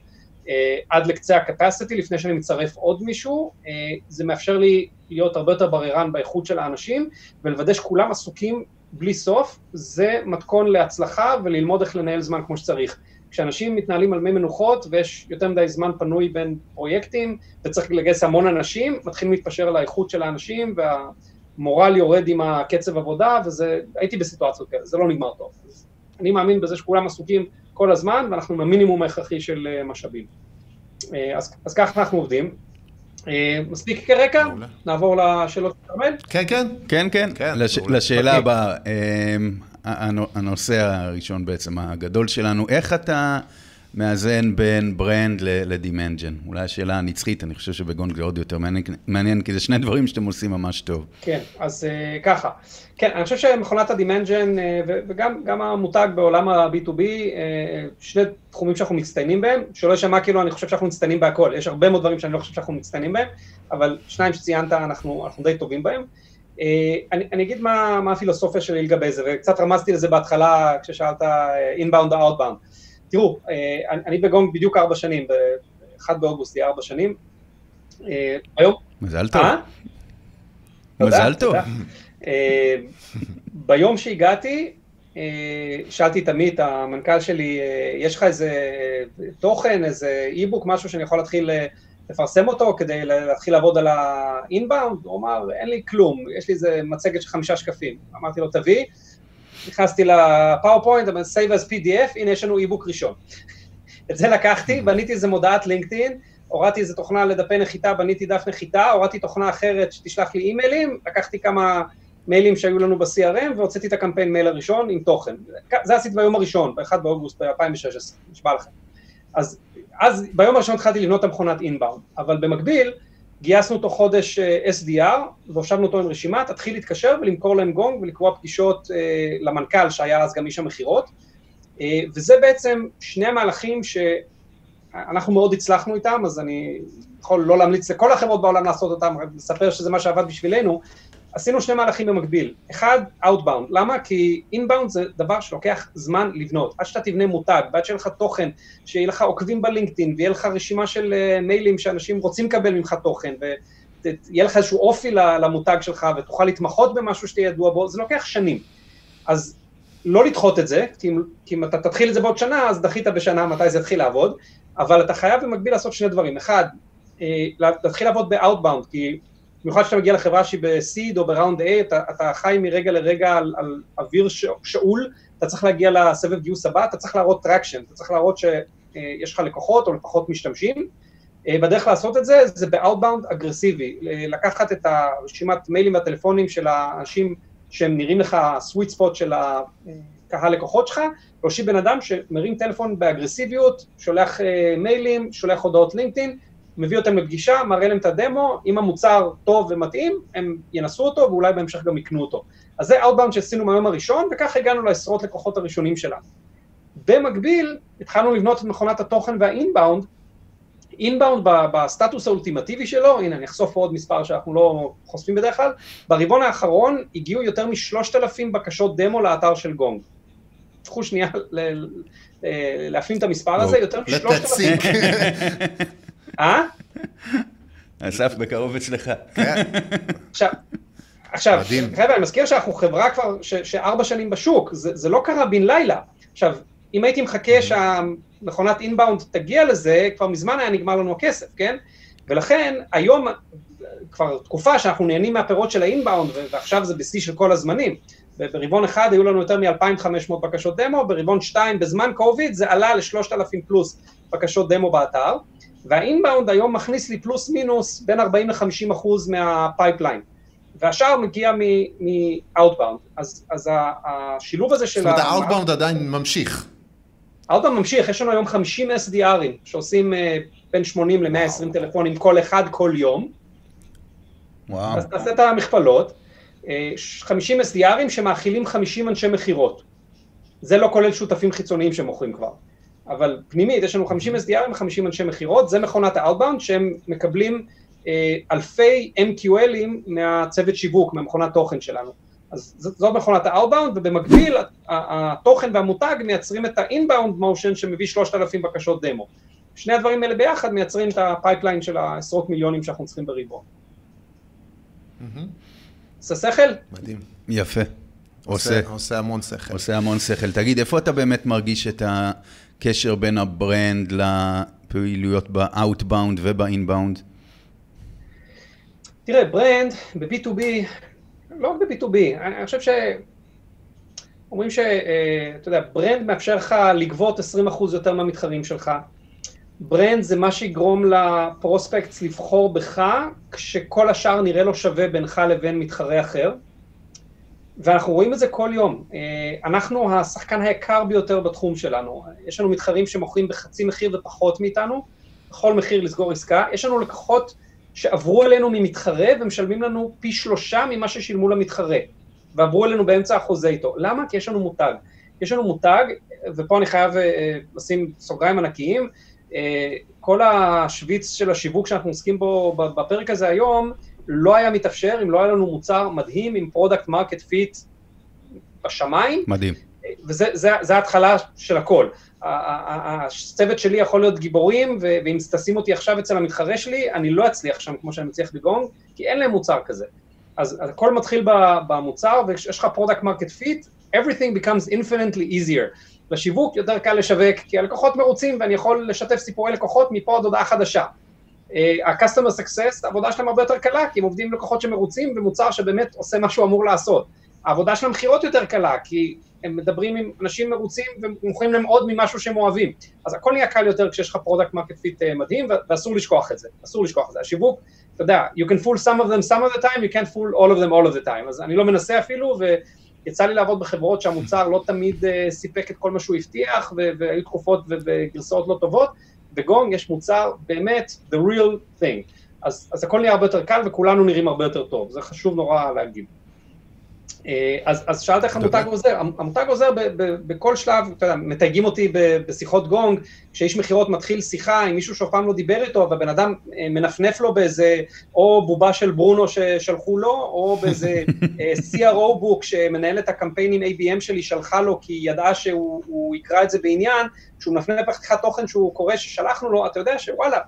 אה, עד לקצה הקפסיטי, לפני שאני מצרף עוד מישהו, אה, זה מאפשר לי להיות הרבה יותר בררן באיכות של האנשים, ולוודא שכולם עסוקים בלי סוף, זה מתכון להצלחה וללמוד איך לנהל זמן כמו שצריך. כשאנשים מתנהלים על מי מנוחות ויש יותר מדי זמן פנוי בין פרויקטים וצריך לגייס המון אנשים, מתחילים להתפשר על האיכות של האנשים והמורל יורד עם הקצב עבודה וזה, הייתי בסיטואציות כאלה, זה לא נגמר טוב. אני מאמין בזה שכולם עסוקים כל הזמן ואנחנו במינימום ההכרחי של אה, משאבים. אה, אז, אז ככה אנחנו עובדים. אה, מספיק כרקע, נעבור לשאלות של כרמל. כן, כן. כן, כן, כן לש, לשאלה הבאה. הנושא הראשון בעצם הגדול שלנו, איך אתה מאזן בין brand ל-demand gen? אולי השאלה הנצחית, אני חושב שבגונג זה עוד יותר מעניין, כי זה שני דברים שאתם עושים ממש טוב. כן, אז אה, ככה. כן, אני חושב שמכונת ה-demand gen אה, וגם המותג בעולם ה- B2B, אה, שני תחומים שאנחנו מצטיינים בהם, שלא יישמע כאילו אני חושב שאנחנו מצטיינים בהכל, יש הרבה מאוד דברים שאני לא חושב שאנחנו מצטיינים בהם, אבל שניים שציינת אנחנו, אנחנו די טובים בהם. אה, אני, אני אגיד מה, מה הפילוסופיה שלי לגבי זה, וקצת רמזתי לזה בהתחלה כששאלת inbound או outbound. תראו, אה, אני, אני בגונג בדיוק ארבע שנים, ב-1 באוגוסט יהיה ארבע שנים. אה, היום... מזל טוב. מזל טוב. ביום שהגעתי, שאלתי את עמית, המנכ"ל שלי, יש לך איזה תוכן, איזה אי-בוק, משהו שאני יכול להתחיל לפרסם אותו כדי להתחיל לעבוד על האינבאונד, הוא אמר, אין לי כלום, יש לי איזה מצגת של חמישה שקפים. אמרתי לו, תביא, נכנסתי לפאורפוינט, אמרתי, save as PDF, הנה יש לנו איבוק ראשון. את זה לקחתי, בניתי איזה מודעת לינקדאין, הורדתי איזה תוכנה לדפי נחיתה, בניתי דף נחיתה, הורדתי תוכנה אחרת שתשלח לי אימיילים, לקחתי כמה מיילים שהיו לנו ב-CRM והוצאתי את הקמפיין מייל הראשון עם תוכן. זה עשיתי ביום הראשון, ב-1 באוגוסט ב-2016, נשבע לכם. אז אז ביום הראשון התחלתי לבנות את המכונת אינבאונד, אבל במקביל גייסנו אותו חודש אה, SDR והושבנו אותו עם רשימה, תתחיל להתקשר ולמכור להם גונג ולקבוע פגישות אה, למנכ"ל שהיה אז גם איש המכירות, אה, וזה בעצם שני המהלכים שאנחנו מאוד הצלחנו איתם, אז אני יכול לא להמליץ לכל החברות בעולם לעשות אותם, רק לספר שזה מה שעבד בשבילנו, עשינו שני מהלכים במקביל. אחד, Outbound. למה? כי Inbound זה דבר שלוקח זמן לבנות. עד שאתה תבנה מותג, ועד שיהיה לך תוכן, שיהיה לך עוקבים בלינקדאין, ויהיה לך רשימה של uh, מיילים שאנשים רוצים לקבל ממך תוכן, ויהיה לך איזשהו אופי למותג שלך, ותוכל להתמחות במשהו שתהיה ידוע בו, זה לוקח שנים. אז לא לדחות את זה, כי אם, כי אם אתה תתחיל את זה בעוד שנה, אז דחית בשנה מתי זה יתחיל לעבוד, אבל אתה חייב במקביל לעשות שני דברים. אחד, אה, להתחיל לעבוד ב-outbound, כי במיוחד כשאתה מגיע לחברה שהיא ב-seed או ב-round A, אתה, אתה חי מרגע לרגע על, על אוויר שאול, אתה צריך להגיע לסבב גיוס הבא, אתה צריך להראות traction, אתה צריך להראות שיש לך לקוחות או לפחות משתמשים. אה, בדרך לעשות את זה, זה ב-outbound אגרסיבי, לקחת את הרשימת מיילים והטלפונים של האנשים שהם נראים לך סוויט ספוט של הקהל לקוחות שלך, להושיב בן אדם שמרים טלפון באגרסיביות, שולח אה, מיילים, שולח הודעות לינקדאין, מביא אותם לפגישה, מראה להם את הדמו, אם המוצר טוב ומתאים, הם ינסו אותו ואולי בהמשך גם יקנו אותו. אז זה Outbound שעשינו מהיום הראשון, וכך הגענו לעשרות לקוחות הראשונים שלנו. במקביל, התחלנו לבנות את מכונת התוכן והאינבאונד, אינבאונד בסטטוס האולטימטיבי שלו, הנה אני אחשוף עוד מספר שאנחנו לא חושפים בדרך כלל, ברבעון האחרון הגיעו יותר משלושת אלפים בקשות דמו לאתר של גונג. קחו שנייה להפנים את המספר הזה, יותר משלושת אלפים. אה? אסף בקרוב אצלך. כן. עכשיו, עכשיו, חבר'ה, אני מזכיר שאנחנו חברה כבר, שארבע שנים בשוק, זה, זה לא קרה בן לילה. עכשיו, אם הייתי מחכה שהמכונת אינבאונד תגיע לזה, כבר מזמן היה נגמר לנו הכסף, כן? ולכן, היום, כבר תקופה שאנחנו נהנים מהפירות של ה-inbound, ועכשיו זה בשיא של כל הזמנים. ברבעון אחד היו לנו יותר מ-2,500 בקשות דמו, ברבעון שתיים, בזמן קוביד, זה עלה ל-3,000 פלוס בקשות דמו באתר. וה-inbound היום מכניס לי פלוס מינוס בין 40 ל-50 אחוז מה-pipeline, והשאר מגיע מ-outbound, אז, אז השילוב הזה של... זאת אומרת, ה-outbound עדיין ממשיך. ה-outbound ממשיך, יש לנו היום 50 SDRים שעושים uh, בין 80 ל-120 טלפונים כל אחד כל יום. וואו. אז תעשה את המכפלות. 50 אה, SDRים שמאכילים 50 אנשי מכירות. זה לא כולל שותפים חיצוניים שמוכרים כבר. אבל פנימית, יש לנו 50 SDR עם 50 אנשי מכירות, זה מכונת ה-outbound שהם מקבלים אלפי MQLים מהצוות שיווק, מהמכונת תוכן שלנו. אז זאת מכונת ה-outbound, ובמקביל התוכן והמותג מייצרים את ה-inbound motion שמביא 3,000 בקשות דמו. שני הדברים האלה ביחד מייצרים את ה-pipeline של העשרות מיליונים שאנחנו צריכים ב-revenue. עושה שכל? מדהים. יפה. עושה, עושה המון שכל. עושה המון שכל. תגיד, איפה אתה באמת מרגיש את הקשר בין ה-brand לפעילויות ב-outbound וב-inbound? תראה, brand ב-B2B, לא רק ב-B2B, אני חושב ש... אומרים שאתה אה, יודע, brand מאפשר לך לגבות 20% יותר מהמתחרים שלך. brand זה מה שיגרום ל-prospects לבחור בך, כשכל השאר נראה לו שווה בינך לבין מתחרה אחר. ואנחנו רואים את זה כל יום. אה, אנחנו השחקן היקר ביותר בתחום שלנו. יש לנו מתחרים שמוכרים בחצי מחיר ופחות מאיתנו, בכל מחיר לסגור עסקה. יש לנו לקוחות שעברו אלינו ממתחרה ומשלמים לנו פי שלושה ממה ששילמו למתחרה, ועברו אלינו באמצע החוזה איתו. למה? כי יש לנו מותג. יש לנו מותג, ופה אני חייב אה, לשים סוגריים ענקיים, אה, כל השוויץ של השיווק שאנחנו עוסקים בו בפרק הזה היום, לא היה מתאפשר אם לא היה לנו מוצר מדהים עם product market fit בשמיים. מדהים. וזה ההתחלה של הכל. הצוות שלי יכול להיות גיבורים, ואם תשים אותי עכשיו אצל המתחרה שלי, אני לא אצליח שם כמו שאני מצליח בגונג, כי אין להם מוצר כזה. אז הכל מתחיל במוצר, ויש לך product market fit, everything becomes infinitely easier. לשיווק יותר קל לשווק, כי הלקוחות מרוצים ואני יכול לשתף סיפורי לקוחות מפה עד הודעה חדשה. ה-customer success, העבודה שלהם הרבה יותר קלה, כי הם עובדים עם לקוחות שמרוצים ומוצר שבאמת עושה מה שהוא אמור לעשות. העבודה של המכירות יותר קלה, כי הם מדברים עם אנשים מרוצים ומוכרים להם עוד ממשהו שהם אוהבים. אז הכל נהיה קל יותר כשיש לך product market fit מדהים, ואסור לשכוח את זה, אסור לשכוח את זה. השיווק, אתה יודע, you can fool some of them some of the time, you can't fool all of them all of the time. אז אני לא מנסה אפילו, ויצא לי לעבוד בחברות שהמוצר לא תמיד uh, סיפק את כל מה שהוא הבטיח, והיו תקופות וגרסאות לא טובות. בגונג יש מוצר באמת the real thing. אז, אז הכל נהיה הרבה יותר קל וכולנו נראים הרבה יותר טוב, זה חשוב נורא להגיד. אה, אז, אז שאלת איך המותג עוזר, המותג עוזר ב, ב, בכל שלב, אתה יודע, מתייגים אותי ב, בשיחות גונג, כשאיש מכירות מתחיל שיחה עם מישהו שאף פעם לא דיבר איתו, והבן אדם אה, מנפנף לו באיזה, או בובה של ברונו ששלחו לו, או באיזה אה, CRO בוק שמנהלת הקמפיינים ABM שלי שלחה לו, כי היא ידעה שהוא יקרא את זה בעניין, כשהוא מנפנף בחתיכת תוכן שהוא קורא ששלחנו לו, אתה יודע שוואלה,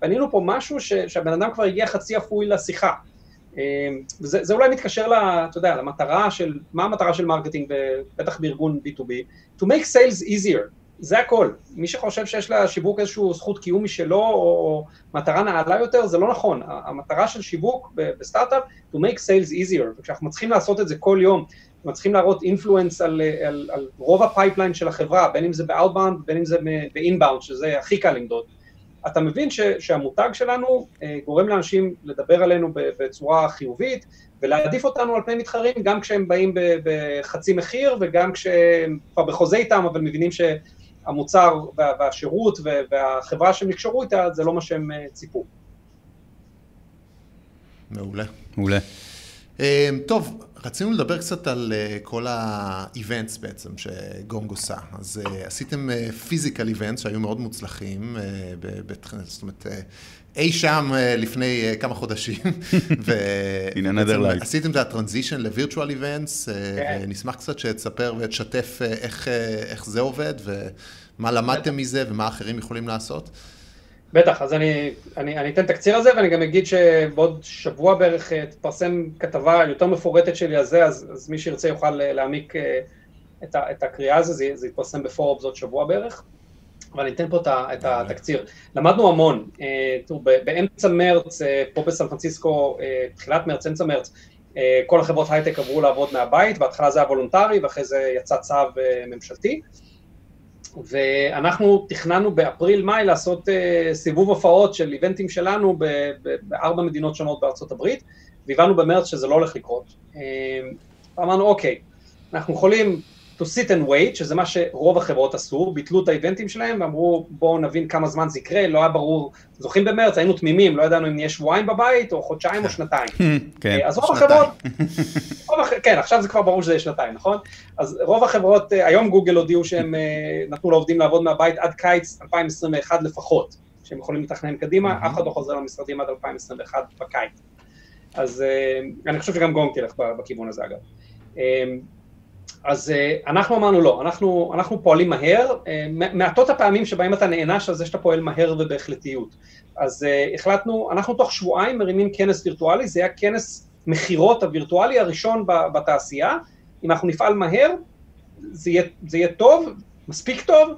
בנינו פה משהו ש, שהבן אדם כבר הגיע חצי אפוי לשיחה. אמ, זה, זה אולי מתקשר, לה, אתה יודע, למטרה של, מה המטרה של marketing, בטח בארגון B2B? To make sales easier, זה הכל. מי שחושב שיש לשיווק איזושהי זכות קיום משלו, או מטרה נעלה יותר, זה לא נכון. המטרה של שיווק בסטארט-אפ, to make sales easier, וכשאנחנו מצליחים לעשות את זה כל יום, מצליחים להראות influence על, על, על רוב ה-pipeline של החברה, בין אם זה ב-outbound, בין אם זה ב-inbound, שזה הכי קל למדוד. אתה מבין ש, שהמותג שלנו אה, גורם לאנשים לדבר עלינו בצורה חיובית ולהעדיף אותנו על פני מתחרים גם כשהם באים בחצי מחיר וגם כשהם כבר בחוזה איתם אבל מבינים שהמוצר וה, והשירות והחברה שהם נקשרו איתה זה לא מה שהם אה, ציפו. מעולה. מעולה. אה, טוב, רצינו לדבר קצת על uh, כל ה-events בעצם שגונג עושה. אז uh, עשיתם פיזיקל uh, events שהיו מאוד מוצלחים, זאת אומרת, אי שם לפני כמה חודשים. ועשיתם את הטרנזישן לווירטואל איבנטס, ונשמח קצת שתספר ותשתף איך, איך זה עובד, ומה למדתם מזה ומה אחרים יכולים לעשות. בטח, אז אני, אני, אני אתן תקציר על זה, ואני גם אגיד שבעוד שבוע בערך אה, תפרסם כתבה יותר מפורטת שלי על זה, אז, אז מי שירצה יוכל אה, להעמיק אה, את, ה, את הקריאה הזו, זה, זה יתפרסם בפורבס עוד שבוע בערך. אבל אני אתן פה את התקציר. למדנו המון, תראו, באמצע מרץ, פה בסן פרנסיסקו, תחילת מרץ, אמצע מרץ, כל החברות הייטק עברו לעבוד מהבית, בהתחלה זה היה voluntary ואחרי זה יצא צו ממשלתי. ואנחנו תכננו באפריל-מאי לעשות uh, סיבוב הופעות של eventים שלנו בארבע מדינות שונות בארצות הברית, והבנו במרץ שזה לא הולך לקרות. Uh, אמרנו, אוקיי, אנחנו יכולים to sit and wait, שזה מה שרוב החברות עשו, ביטלו את האיבנטים שלהם ואמרו בואו נבין כמה זמן זה יקרה, לא היה ברור, זוכרים במרץ, היינו תמימים, לא ידענו אם נהיה שבועיים בבית או חודשיים או שנתיים. כן, אז רוב החברות, כן, עכשיו זה כבר ברור שזה יהיה שנתיים, נכון? אז רוב החברות, אה, היום גוגל הודיעו שהם אה, נתנו לעובדים לעבוד מהבית עד קיץ 2021 לפחות, שהם יכולים לתכנן קדימה, אף אחד לא חוזר למשרדים עד 2021 בקיץ. אז אני חושב שגם גונג תלך בכיוון הזה אגב. אז אנחנו אמרנו לא, אנחנו, אנחנו פועלים מהר, מעטות הפעמים שבהם אתה נענש על זה שאתה פועל מהר ובהחלטיות. אז החלטנו, אנחנו תוך שבועיים מרימים כנס וירטואלי, זה היה כנס מכירות הווירטואלי הראשון בתעשייה, אם אנחנו נפעל מהר, זה יהיה, זה יהיה טוב, מספיק טוב,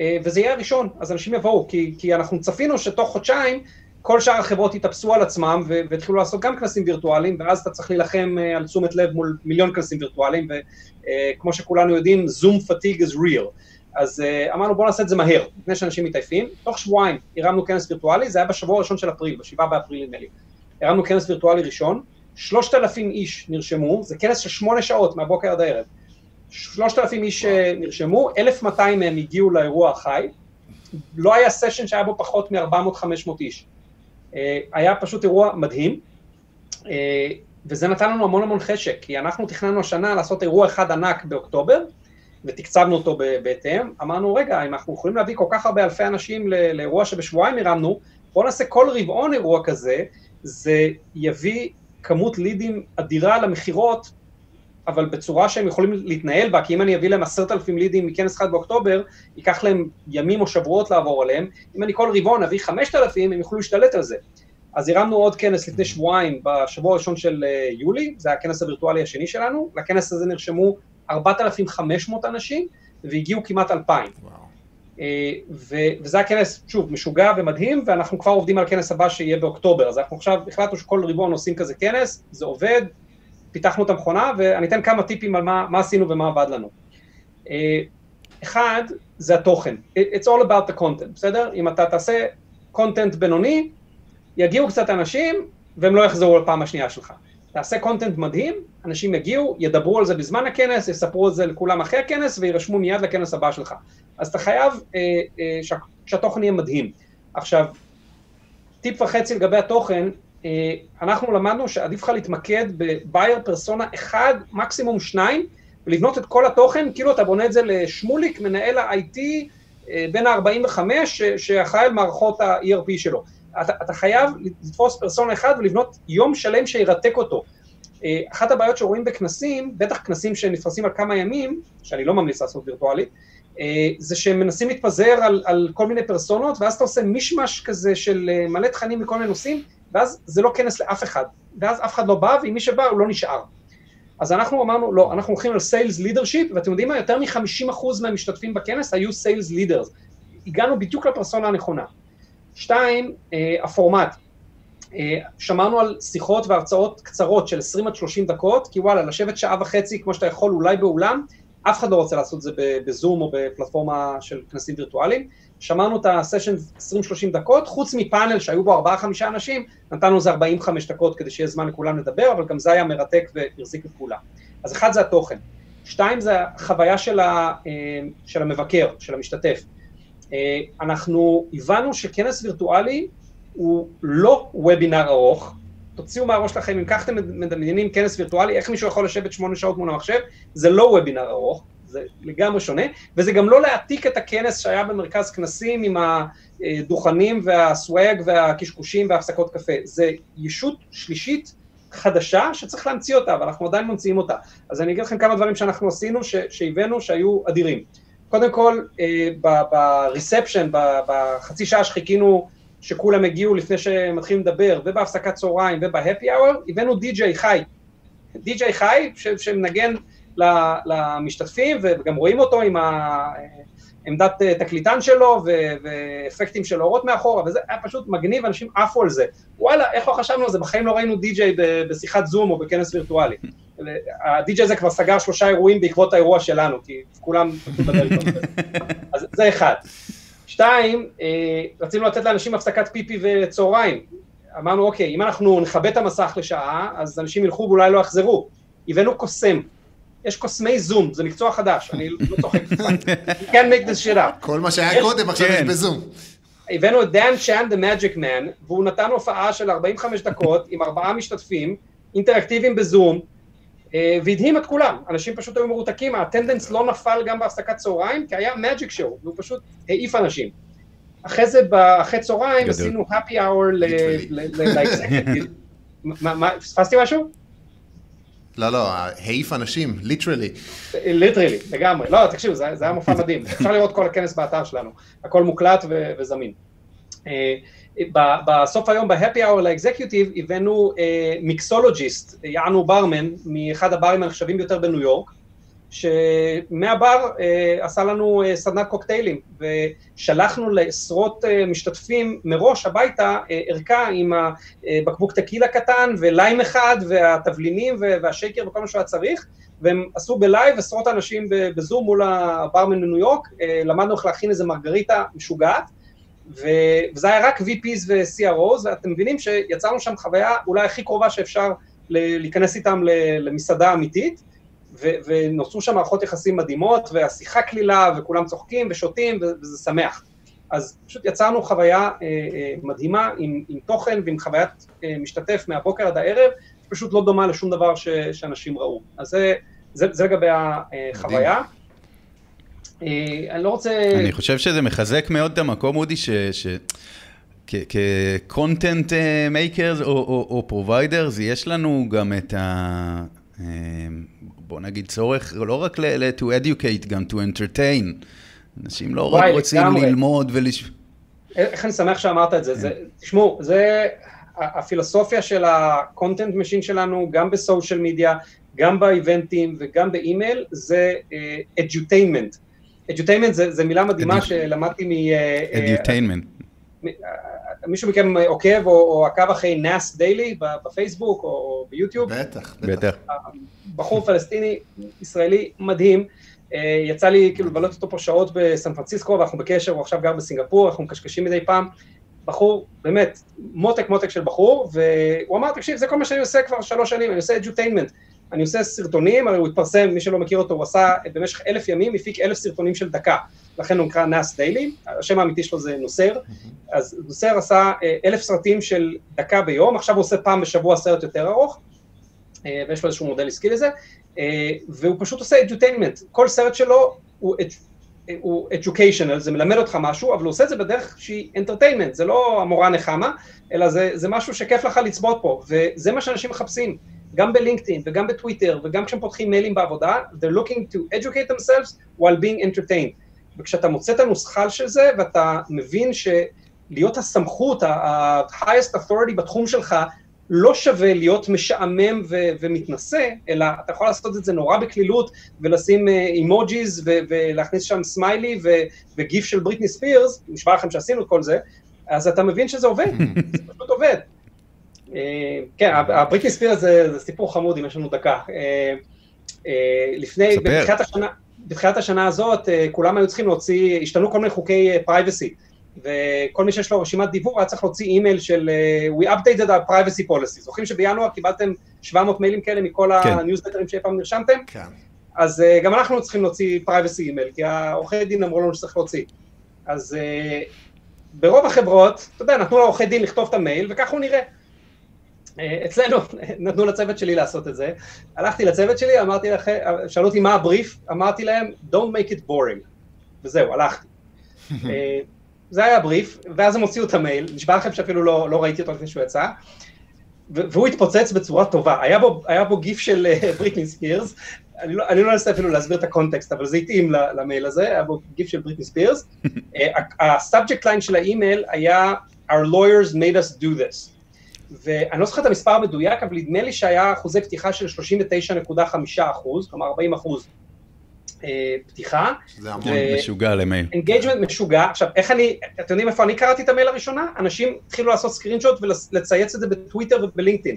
אה, וזה יהיה הראשון, אז אנשים יבואו, כי, כי אנחנו צפינו שתוך חודשיים כל שאר החברות יתאפסו על עצמם והתחילו לעשות גם כנסים וירטואליים, ואז אתה צריך להילחם אה, על תשומת לב מול מיליון כנסים וירטואליים, אה, שכולנו יודעים, Zoom fatigue is real. אז אמרנו בואו נעשה את זה מהר, לפני שאנשים מתעייפים. תוך שבועיים הרמנו כנס וירטואלי, זה היה בשבוע הראשון של אפריל, בשבעה באפריל נדמה לי. הרמנו כנס וירטואלי ראשון, שלושת אלפים איש נרשמו, זה כנס של שמונה שעות מהבוקר עד הערב. שלושת אלפים איש אה, נרשמו, אלף מאתיים מהם הגיעו לאירוע החי, לא היה סשן שהיה בו פחות מ-400-500 איש. אה, היה פשוט אירוע מדהים, אה, וזה נתן לנו המון המון חשק, כי אנחנו תכננו השנה לעשות אירוע אחד ענק באוקטובר, ותקצבנו אותו בהתאם, אמרנו, רגע, אם אנחנו יכולים להביא כל כך הרבה אלפי אנשים לאירוע שבשבועיים הרמנו, בואו נעשה כל רבעון אירוע כזה, זה יביא כמות לידים אדירה למכירות, אבל בצורה שהם יכולים להתנהל בה, כי אם אני אביא להם עשרת אלפים לידים מכנס אחד באוקטובר, ייקח להם ימים או שבועות לעבור עליהם, אם אני כל רבעון אביא חמשת אלפים, הם יוכלו להשתלט על זה. אז הרמנו עוד כנס לפני שבועיים, בשבוע הראשון של אה, יולי, זה הכנס הווירטואלי השני שלנו, לכנס הזה נרשמו 4,500 אנשים, והגיעו כמעט 2,000. אה, וזה הכנס, שוב, משוגע ומדהים, ואנחנו כבר עובדים על הכנס הבא שיהיה באוקטובר, אז אנחנו עכשיו החלטנו שכל רבעון עושים כזה כנס, זה עובד, פיתחנו את המכונה, ואני אתן כמה טיפים על מה, מה עשינו ומה עבד לנו. אה, אחד, זה התוכן. It's all about the content, בסדר? אם אתה תעשה content בינוני, יגיעו קצת אנשים, והם לא יחזרו לפעם השנייה שלך. תעשה קונטנט מדהים, אנשים יגיעו, ידברו על זה בזמן הכנס, יספרו את זה לכולם אחרי הכנס, ויירשמו מיד לכנס הבא שלך. אז אתה חייב אה, אה, שה, שהתוכן יהיה מדהים. עכשיו, טיפ וחצי לגבי התוכן, אה, אנחנו למדנו שעדיף לך להתמקד בבייר פרסונה אחד, מקסימום שניים, ולבנות את כל התוכן, כאילו אתה בונה את זה לשמוליק, מנהל ה-IT אה, בין ה-45, שאחראי על מערכות ה-ERP שלו. אתה, אתה חייב לתפוס פרסונה אחד ולבנות יום שלם שירתק אותו. אה, אחת הבעיות שרואים בכנסים, בטח כנסים שנפרסים על כמה ימים, שאני לא ממליץ לעשות וירטואלית, אה, זה שהם מנסים להתפזר על, על כל מיני פרסונות, ואז אתה עושה מישמש כזה של אה, מלא תכנים מכל מיני נושאים, ואז זה לא כנס לאף אחד, ואז אף אחד לא בא, ואם מי שבא הוא לא נשאר. אז אנחנו אמרנו, לא, אנחנו הולכים על סיילס לידרשיפ, ואתם יודעים מה, יותר מ-50% מהמשתתפים בכנס היו סיילס לידרס. הגענו בדיוק לפרסונה הנכונה. שתיים, אה, הפורמט. אה, שמרנו על שיחות והרצאות קצרות של 20 עד 30 דקות, כי וואלה, לשבת שעה וחצי כמו שאתה יכול אולי באולם, אף אחד לא רוצה לעשות את זה בזום או בפלטפורמה של כנסים וירטואליים. שמרנו את הסשן 20-30 דקות, חוץ מפאנל שהיו בו 4-5 אנשים, נתנו לזה 45 דקות כדי שיהיה זמן לכולם לדבר, אבל גם זה היה מרתק והחזיק את כולם. אז אחד זה התוכן. שתיים זה החוויה של, ה, אה, של המבקר, של המשתתף. אה, אנחנו הבנו שכנס וירטואלי הוא לא וובינר ארוך, תוציאו מהראש שלכם, אם כך אתם מדמיינים כנס וירטואלי, איך מישהו יכול לשבת שמונה שעות מול המחשב, זה לא וובינר ארוך, זה לגמרי שונה, וזה גם לא להעתיק את הכנס שהיה במרכז כנסים עם הדוכנים והסוואג והקשקושים והפסקות קפה, זה ישות שלישית חדשה שצריך להמציא אותה, ואנחנו עדיין ממציאים אותה. אז אני אגיד לכם כמה דברים שאנחנו עשינו, שהבאנו, שהיו אדירים. קודם כל, אה, בריספשן, בחצי שעה שחיכינו שכולם הגיעו לפני שמתחילים לדבר, ובהפסקת צהריים ובהפי אאואר, הבאנו די.ג'יי חי. די.ג'יי חי שמנגן למשתתפים, וגם רואים אותו עם עמדת אה, תקליטן שלו, ואפקטים של אורות מאחורה, וזה היה פשוט מגניב, אנשים עפו על זה. וואלה, איך לא חשבנו על זה? בחיים לא ראינו די.ג'יי בשיחת זום או בכנס וירטואלי. הדי.ג'יי הזה כבר סגר שלושה אירועים בעקבות האירוע שלנו, כי כולם אז זה אחד. שתיים, אה, רצינו לתת לאנשים הפסקת פיפי וצהריים. אמרנו, אוקיי, אם אנחנו נכבה את המסך לשעה, אז אנשים ילכו ואולי לא יחזרו. הבאנו קוסם. יש קוסמי זום, זה מקצוע חדש, אני לא צוחק. You can't make this shit up. כל מה שהיה קודם, עכשיו יש כן. בזום. הבאנו את דן צ'אן, The Magic Man, והוא נתן הופעה של 45 דקות עם ארבעה משתתפים, אינטראקטיביים בזום, והדהים את כולם, אנשים פשוט היו מרותקים, האטנדנס לא נפל גם בהפסקת צהריים, כי היה מג'יק שואו, והוא פשוט העיף אנשים. אחרי זה, אחרי צהריים, עשינו happy hour. מה, פספסתי משהו? לא, לא, העיף אנשים, ליטרלי. ליטרלי, לגמרי. לא, תקשיבו, זה היה מופע מדהים. אפשר לראות כל הכנס באתר שלנו. הכל מוקלט וזמין. אה, בסוף היום ב-happy hour ל-executive הבאנו mixologist, יענו ברמן, מאחד הברים הנחשבים ביותר בניו יורק, שמהבר אה, עשה לנו אה, סדנת קוקטיילים, ושלחנו לעשרות אה, משתתפים מראש הביתה אה, ערכה עם הבקבוק טקילה קטן, וליים אחד, והתבלינים והשייקר וכל מה שהיה צריך, והם עשו בלייב עשרות אנשים בזום מול הברמן בניו יורק, אה, למדנו איך להכין איזה מרגריטה משוגעת, וזה היה רק VPs ו-CROs, ואתם מבינים שיצרנו שם חוויה אולי הכי קרובה שאפשר להיכנס איתם למסעדה אמיתית, ונוצרו שם מערכות יחסים מדהימות, והשיחה קלילה, וכולם צוחקים ושותים, וזה שמח. אז פשוט יצרנו חוויה אה, אה, מדהימה עם, עם תוכן ועם חוויית אה, משתתף מהבוקר עד הערב, שפשוט לא דומה לשום דבר ש, שאנשים ראו. אז זה, זה, זה לגבי החוויה. מדהים. אה, אני לא רוצה... אני חושב שזה מחזק מאוד את המקום, אודי, ש... כ-content אה, makers או providers, יש לנו גם את ה... אה, בוא נגיד צורך, לא רק ל- to educate, גם to entertain. אנשים לא רק רוצים ללמוד ולש... איך אני שמח שאמרת את זה. תשמעו, זה הפילוסופיה של ה-content machine שלנו, גם בסושיאל מדיה, גם באיבנטים וגם באימייל, זה edutainment. edutainment זה, זה מילה מדהימה שלמדתי מ... edutainment. אה, אה, מישהו מכם עוקב או, או עקב אחרי נאס דיילי בפייסבוק או ביוטיוב? בטח, בטח. בחור פלסטיני, ישראלי, מדהים. אה, יצא לי כאילו לבלות אותו פה שעות בסן פרנסיסקו, ואנחנו בקשר, הוא עכשיו גר בסינגפור, אנחנו מקשקשים מדי פעם. בחור, באמת, מותק מותק של בחור, והוא אמר, תקשיב, זה כל מה שאני עושה כבר שלוש שנים, אני עושה edutainment. אני עושה סרטונים, הרי הוא התפרסם, מי שלא מכיר אותו, הוא עשה במשך אלף ימים, הפיק אלף סרטונים של דקה, לכן הוא נקרא נאס דיילי, השם האמיתי שלו זה נוסר, אז נוסר עשה אה, אלף סרטים של דקה ביום, עכשיו הוא עושה פעם בשבוע סרט יותר ארוך, אה, ויש לו איזשהו מודל עסקי לזה, אה, והוא פשוט עושה אדיוטיינמנט, כל סרט שלו הוא... הוא educational, זה מלמד אותך משהו, אבל הוא עושה את זה בדרך שהיא entertainment, זה לא המורה נחמה, אלא זה, זה משהו שכיף לך לצפות פה, וזה מה שאנשים מחפשים. גם בלינקדאין וגם בטוויטר וגם כשהם פותחים מיילים בעבודה, they're looking to educate themselves while being entertained. וכשאתה מוצא את הנוסחה של זה ואתה מבין שלהיות הסמכות, ה-highest authority בתחום שלך, לא שווה להיות משעמם ו- ומתנשא, אלא אתה יכול לעשות את זה נורא בקלילות ולשים אימוג'יז uh, ו- ולהכניס שם סמיילי ו- וגיף של בריטני ספירס, נשבע לכם שעשינו את כל זה, אז אתה מבין שזה עובד, זה פשוט עובד. אה, כן, הבריטני ספירס זה סיפור חמוד, אם יש לנו דקה. אה, אה, לפני, בתחילת השנה, בתחילת השנה הזאת, כולם היו צריכים להוציא, השתנו כל מיני חוקי privacy, וכל מי שיש לו רשימת דיוור היה צריך להוציא אימייל של We updated our privacy policy. זוכרים שבינואר קיבלתם 700 מיילים כאלה מכל כן. הניוזלטרים שאי פעם נרשמתם? כן. אז גם אנחנו צריכים להוציא privacy אימייל, כי העורכי דין אמרו לנו שצריך להוציא. אז ברוב החברות, אתה יודע, נתנו לעורכי דין לכתוב את המייל, וככה הוא נראה. אה, אצלנו נתנו לצוות שלי לעשות את זה, הלכתי לצוות שלי, אמרתי לכם, שאלו אותי מה הבריף, אמרתי להם, Don't make it boring, וזהו, הלכתי. אה, זה היה הבריף, ואז הם הוציאו את המייל, נשבע לכם שאפילו לא, לא ראיתי אותו לפני שהוא יצא, והוא התפוצץ בצורה טובה, היה בו, היה בו גיף של בריטני אה, ספירס, אני לא, אני לא אנסה אפילו להסביר את הקונטקסט, אבל זה התאים למייל הזה, היה בו גיף של בריטני ספירס, ה-subject line של האימייל היה Our lawyers made us do this. ואני לא זוכר את המספר המדויק, אבל נדמה לי שהיה אחוזי פתיחה של 39.5 אחוז, כלומר 40 אחוז אה, פתיחה. זה המון משוגע למייל. engagement משוגע. עכשיו, איך אני, אתם יודעים איפה אני קראתי את המייל הראשונה? אנשים התחילו לעשות screenshot ולצייץ את זה בטוויטר ובלינקדאין.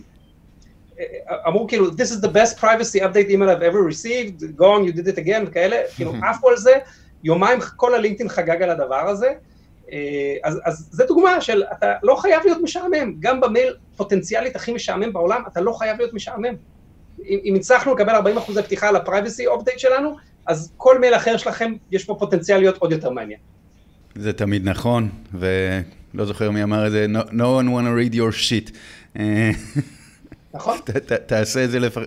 אה, אמרו כאילו, this is the best privacy update email I've ever received, go on, you did it again, וכאלה, כאילו עפו על זה, יומיים כל הלינקדאין חגג על הדבר הזה. אה, אז, אז זה דוגמה של אתה לא חייב להיות משעמם, גם במייל פוטנציאלית הכי משעמם בעולם, אתה לא חייב להיות משעמם. אם, אם הצלחנו לקבל 40 אחוזי פתיחה על ה-privacy update שלנו, אז כל מייל אחר שלכם, יש פה פוטנציאל להיות עוד יותר מעניין. זה תמיד נכון, ולא זוכר מי אמר את זה, no, no one want to read your shit. אה, נכון. תעשה את זה, לפ...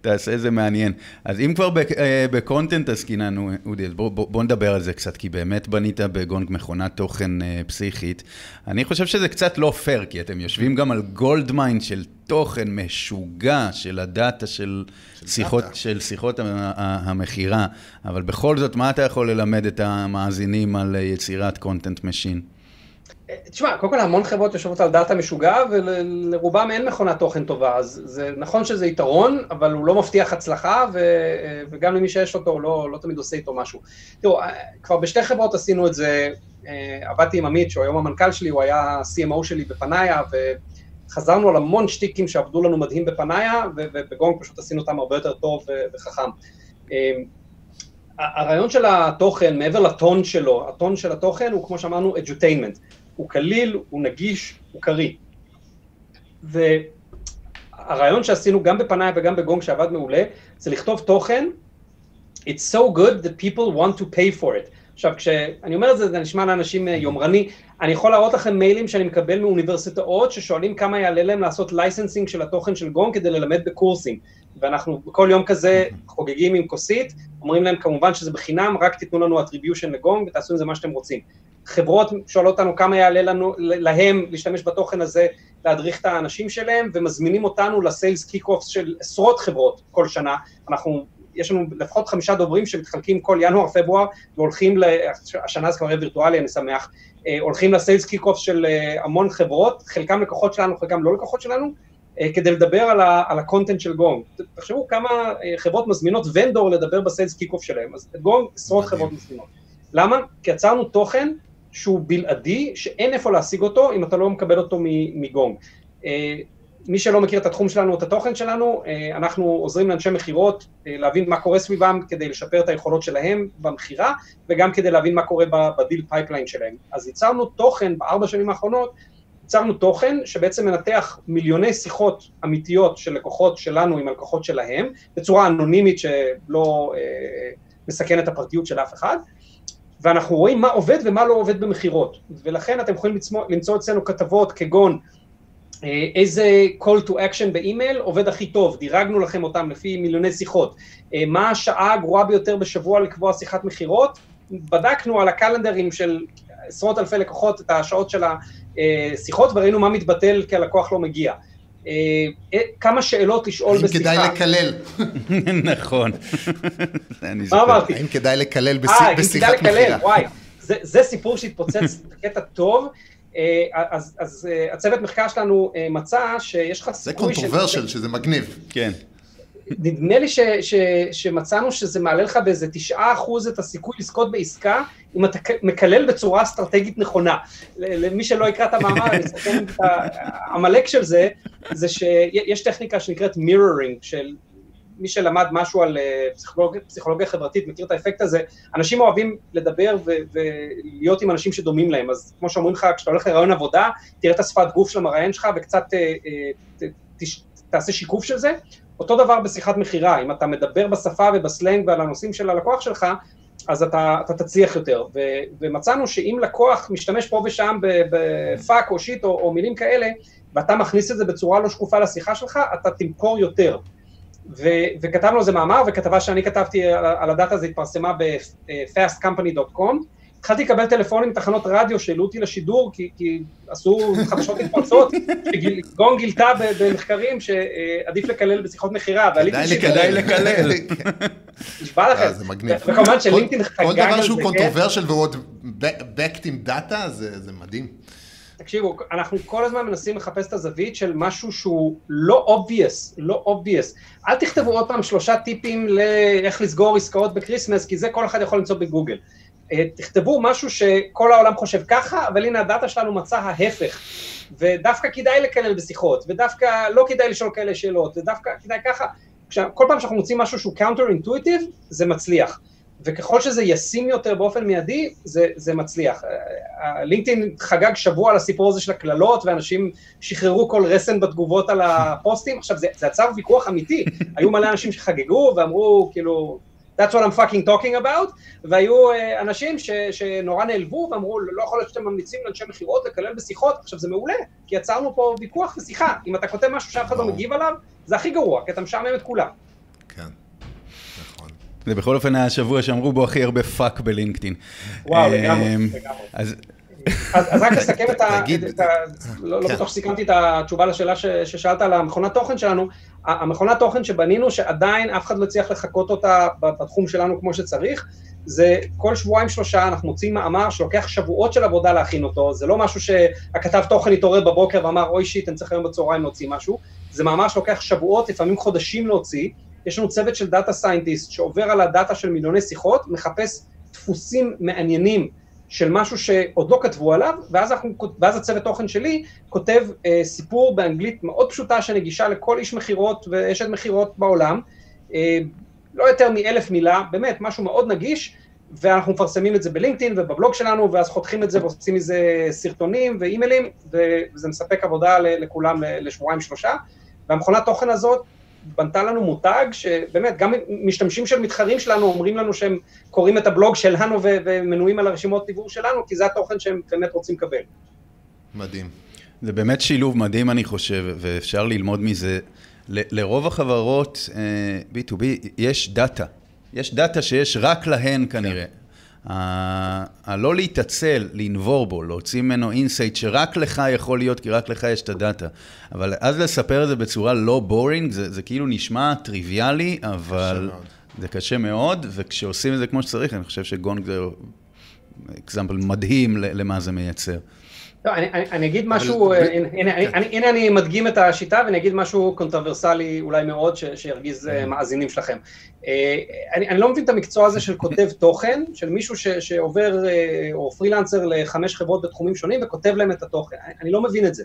תעשה את זה מעניין. אז אם כבר אה, ב content עסקינן, אודי, אז בוא, בוא, בוא נדבר על זה קצת, כי באמת בנית בגונג מכונת תוכן אה, פסיכית. אני חושב שזה קצת לא פייר, כי אתם יושבים גם על gold mine של תוכן משוגע של הדאטה של, של שיחות, דאטה. של שיחות המכירה, אבל בכל זאת, מה אתה יכול ללמד את המאזינים על יצירת content machine? תשמע, קודם כל המון חברות יושבות על דאטה משוגע ולרובם אין מכונת תוכן טובה, אז זה נכון שזה יתרון, אבל הוא לא מבטיח הצלחה ו, וגם למי שיש אותו הוא לא, לא תמיד עושה איתו משהו. תראו, כבר בשתי חברות עשינו את זה, אה, עבדתי עם עמית, שהוא היום המנכ"ל שלי, הוא היה CMO שלי בפנאיה, וחזרנו על המון שטיקים שעבדו לנו מדהים בפנאיה, ובגונג פשוט עשינו אותם הרבה יותר טוב וחכם. אה, הרעיון של התוכן, מעבר לטון שלו, הטון של התוכן הוא כמו שאמרנו, edutainment. הוא קליל, הוא נגיש, הוא קריא. והרעיון שעשינו גם בפנאיה וגם בגונג שעבד מעולה, זה לכתוב תוכן, It's so good that people want to pay for it. עכשיו, כשאני אומר את זה, זה נשמע לאנשים אה, יומרני, אני יכול להראות לכם מיילים שאני מקבל מאוניברסיטאות ששואלים כמה יעלה להם לעשות licensing של התוכן של גונג כדי ללמד בקורסים. ואנחנו בכל יום כזה חוגגים עם כוסית, אומרים להם כמובן שזה בחינם, רק תיתנו לנו attribution לגונג ותעשו עם זה מה שאתם רוצים. חברות שואלות אותנו כמה יעלה לנו, להם להשתמש בתוכן הזה, להדריך את האנשים שלהם, ומזמינים אותנו לסיילס קיק-אופס של עשרות חברות כל שנה. אנחנו, יש לנו לפחות חמישה דוברים שמתחלקים כל ינואר-פברואר, והולכים, ל, השנה זה כבר יהיה וירטואלי, אני שמח, אה, הולכים לסיילס קיק-אופס של אה, המון חברות, חלקם לקוחות שלנו, חלקם לא לקוחות שלנו, אה, כדי לדבר על ה content של גונג. תחשבו כמה חברות מזמינות vendor לדבר ב sales kick-off שלהם, אז את גונג עשרות חברות מזמינות. למה? כי יצרנו תוכן שהוא בלעדי, שאין איפה להשיג אותו אם אתה לא מקבל אותו מגונג. אה, מי שלא מכיר את התחום שלנו, את התוכן שלנו, אה, אנחנו עוזרים לאנשי מכירות אה, להבין מה קורה סביבם כדי לשפר את היכולות שלהם במכירה, וגם כדי להבין מה קורה ב deal pipeline שלהם. אז ייצרנו תוכן בארבע שנים האחרונות, ייצרנו תוכן שבעצם מנתח מיליוני שיחות אמיתיות של לקוחות שלנו עם הלקוחות שלהם, בצורה אנונימית שלא אה, מסכנת הפרטיות של אף אחד, ואנחנו רואים מה עובד ומה לא עובד במכירות, ולכן אתם יכולים למצוא, למצוא אצלנו כתבות כגון אה, איזה call to action באימייל עובד הכי טוב, דירגנו לכם אותם לפי מיליוני שיחות, אה, מה השעה הגרועה ביותר בשבוע לקבוע שיחת מכירות, בדקנו על הקלנדרים של עשרות אלפי לקוחות את השעות של השיחות וראינו מה מתבטל כי הלקוח לא מגיע. אה, אה, כמה שאלות לשאול בשיחה. האם כדאי לקלל? נכון. מה אמרתי? האם כדאי לקלל בשיחת מכירה? אה, כדאי לקלל, וואי. זה סיפור שהתפוצץ בקטע טוב. אז, אז הצוות מחקר שלנו מצא שיש לך סיכוי... זה קונטרוברשל, שזה מגניב. כן. נדמה לי ש, ש, שמצאנו שזה מעלה לך באיזה תשעה אחוז את הסיכוי לזכות בעסקה, אם אתה מקלל בצורה אסטרטגית נכונה. למי שלא יקרא את המאמר, אני אסתכל את העמלק של זה, זה שיש טכניקה שנקראת מירורינג, של מי שלמד משהו על אה, פסיכולוגיה, פסיכולוגיה חברתית מכיר את האפקט הזה, אנשים אוהבים לדבר ו- ולהיות עם אנשים שדומים להם, אז כמו שאומרים לך, כשאתה הולך לרעיון עבודה, תראה את השפת גוף של המראיין שלך וקצת אה, אה, ת, ת, תעשה שיקוף של זה, אותו דבר בשיחת מכירה, אם אתה מדבר בשפה ובסלנג ועל הנושאים של הלקוח שלך, אז אתה, אתה תצליח יותר. ו, ומצאנו שאם לקוח משתמש פה ושם בפאק או שיט או, או מילים כאלה, ואתה מכניס את זה בצורה לא שקופה לשיחה שלך, אתה תמכור יותר. ו, וכתבנו על זה מאמר, וכתבה שאני כתבתי על, על הדאטה הזה התפרסמה ב-fastcompany.com, התחלתי לקבל טלפונים מתחנות רדיו שהעלו אותי לשידור, כי, כי עשו חדשות מתפרצות, שגונג גילתה במחקרים שעדיף לקלל בשיחות מכירה, ועליתי לשידור. כדאי לקלל. נשבע לכם. זה מגניב. וכמובן שלינקדאין חגג על זה. כל דבר שהוא controversial כן. ועוד backed עם דאטה, זה מדהים. תקשיבו, אנחנו כל הזמן מנסים לחפש את הזווית של משהו שהוא לא obvious, לא obvious. אל תכתבו עוד פעם שלושה טיפים לאיך לסגור עסקאות ב Christmas, כי זה כל אחד יכול למצוא בגוגל. אה, תכתבו משהו שכל העולם חושב ככה, אבל הנה הדאטה שלנו מצא ההפך. ודווקא כדאי לקלל בשיחות, ודווקא לא כדאי לשאול כאלה שאלות, ודווקא כדאי ככה. כל פעם שאנחנו מוצאים משהו שהוא counter intuitive, זה מצליח. וככל שזה ישים יותר באופן מיידי, זה, זה מצליח. לינקדאין חגג שבוע על הסיפור הזה של הקללות, ואנשים שחררו כל רסן בתגובות על הפוסטים. עכשיו, זה, זה יצר ויכוח אמיתי. היו מלא אנשים שחגגו ואמרו, כאילו, That's what I'm fucking talking about, והיו uh, אנשים ש, שנורא נעלבו ואמרו, לא יכול להיות שאתם ממליצים לאנשי מכירות לקלל בשיחות, עכשיו זה מעולה, כי יצרנו פה ויכוח ושיחה, אם אתה כותב משהו שאף אחד לא מגיב עליו, זה הכי גרוע, כי אתה משעמם את כולם. כן, נכון. זה בכל אופן היה השבוע שאמרו בו הכי הרבה fuck בלינקדאין. וואו, לגמרי, אמ, לגמרי. אז רק לסכם את ה... לא לא כן. בטוח שסיכמתי את התשובה לשאלה ששאלת על המכונת תוכן שלנו. המכונת תוכן שבנינו, שעדיין אף אחד לא הצליח לחקות אותה בתחום שלנו כמו שצריך, זה כל שבועיים שלושה אנחנו מוציאים מאמר שלוקח שבועות של עבודה להכין אותו, זה לא משהו שהכתב תוכן התעורר בבוקר ואמר oh shit, אני צריך היום בצהריים להוציא משהו, זה מאמר שלוקח שבועות, לפעמים חודשים להוציא, יש לנו צוות של data scientist שעובר על הדאטה של מיליוני שיחות, מחפש דפוסים מעניינים של משהו שעוד לא כתבו עליו, ואז, אנחנו, ואז הצוות תוכן שלי כותב אה, סיפור באנגלית מאוד פשוטה שנגישה לכל איש מכירות ואשת מכירות בעולם, אה, לא יותר מאלף מילה, באמת, משהו מאוד נגיש, ואנחנו מפרסמים את זה בלינקדאין ובבלוג שלנו, ואז חותכים את זה ועושים מזה סרטונים ואימיילים, וזה מספק עבודה לכולם לשבועיים שלושה. והמכונת תוכן הזאת בנתה לנו מותג, שבאמת, גם משתמשים של מתחרים שלנו אומרים לנו שהם קוראים את הבלוג שלנו ומנויים על הרשימות דיבור שלנו, כי זה התוכן שהם באמת רוצים לקבל. מדהים. זה באמת שילוב מדהים, אני חושב, ואפשר ללמוד מזה. לרוב החברות אה, B2B יש דאטה. יש דאטה שיש רק להן כנראה. ה- הלא להתעצל, לנבור בו, להוציא ממנו insight שרק לך יכול להיות, כי רק לך יש את הדאטה. אבל אז לספר את זה בצורה לא boring, זה, זה כאילו נשמע טריוויאלי, אבל מאוד. זה קשה מאוד, וכשעושים את זה כמו שצריך, אני חושב שגונג זה example מדהים למה זה מייצר. לא, אני, אני, אני אגיד משהו, אבל- אה, הנה, כן. אני, הנה אני מדגים את השיטה ואני אגיד משהו קונטרוברסלי אולי מאוד ש, שירגיז אה, מאזינים שלכם. אה, אני, אני לא מבין את המקצוע הזה של כותב תוכן, של מישהו ש, שעובר או פרילנסר לחמש חברות בתחומים שונים וכותב להם את התוכן, אני, אני לא מבין את זה.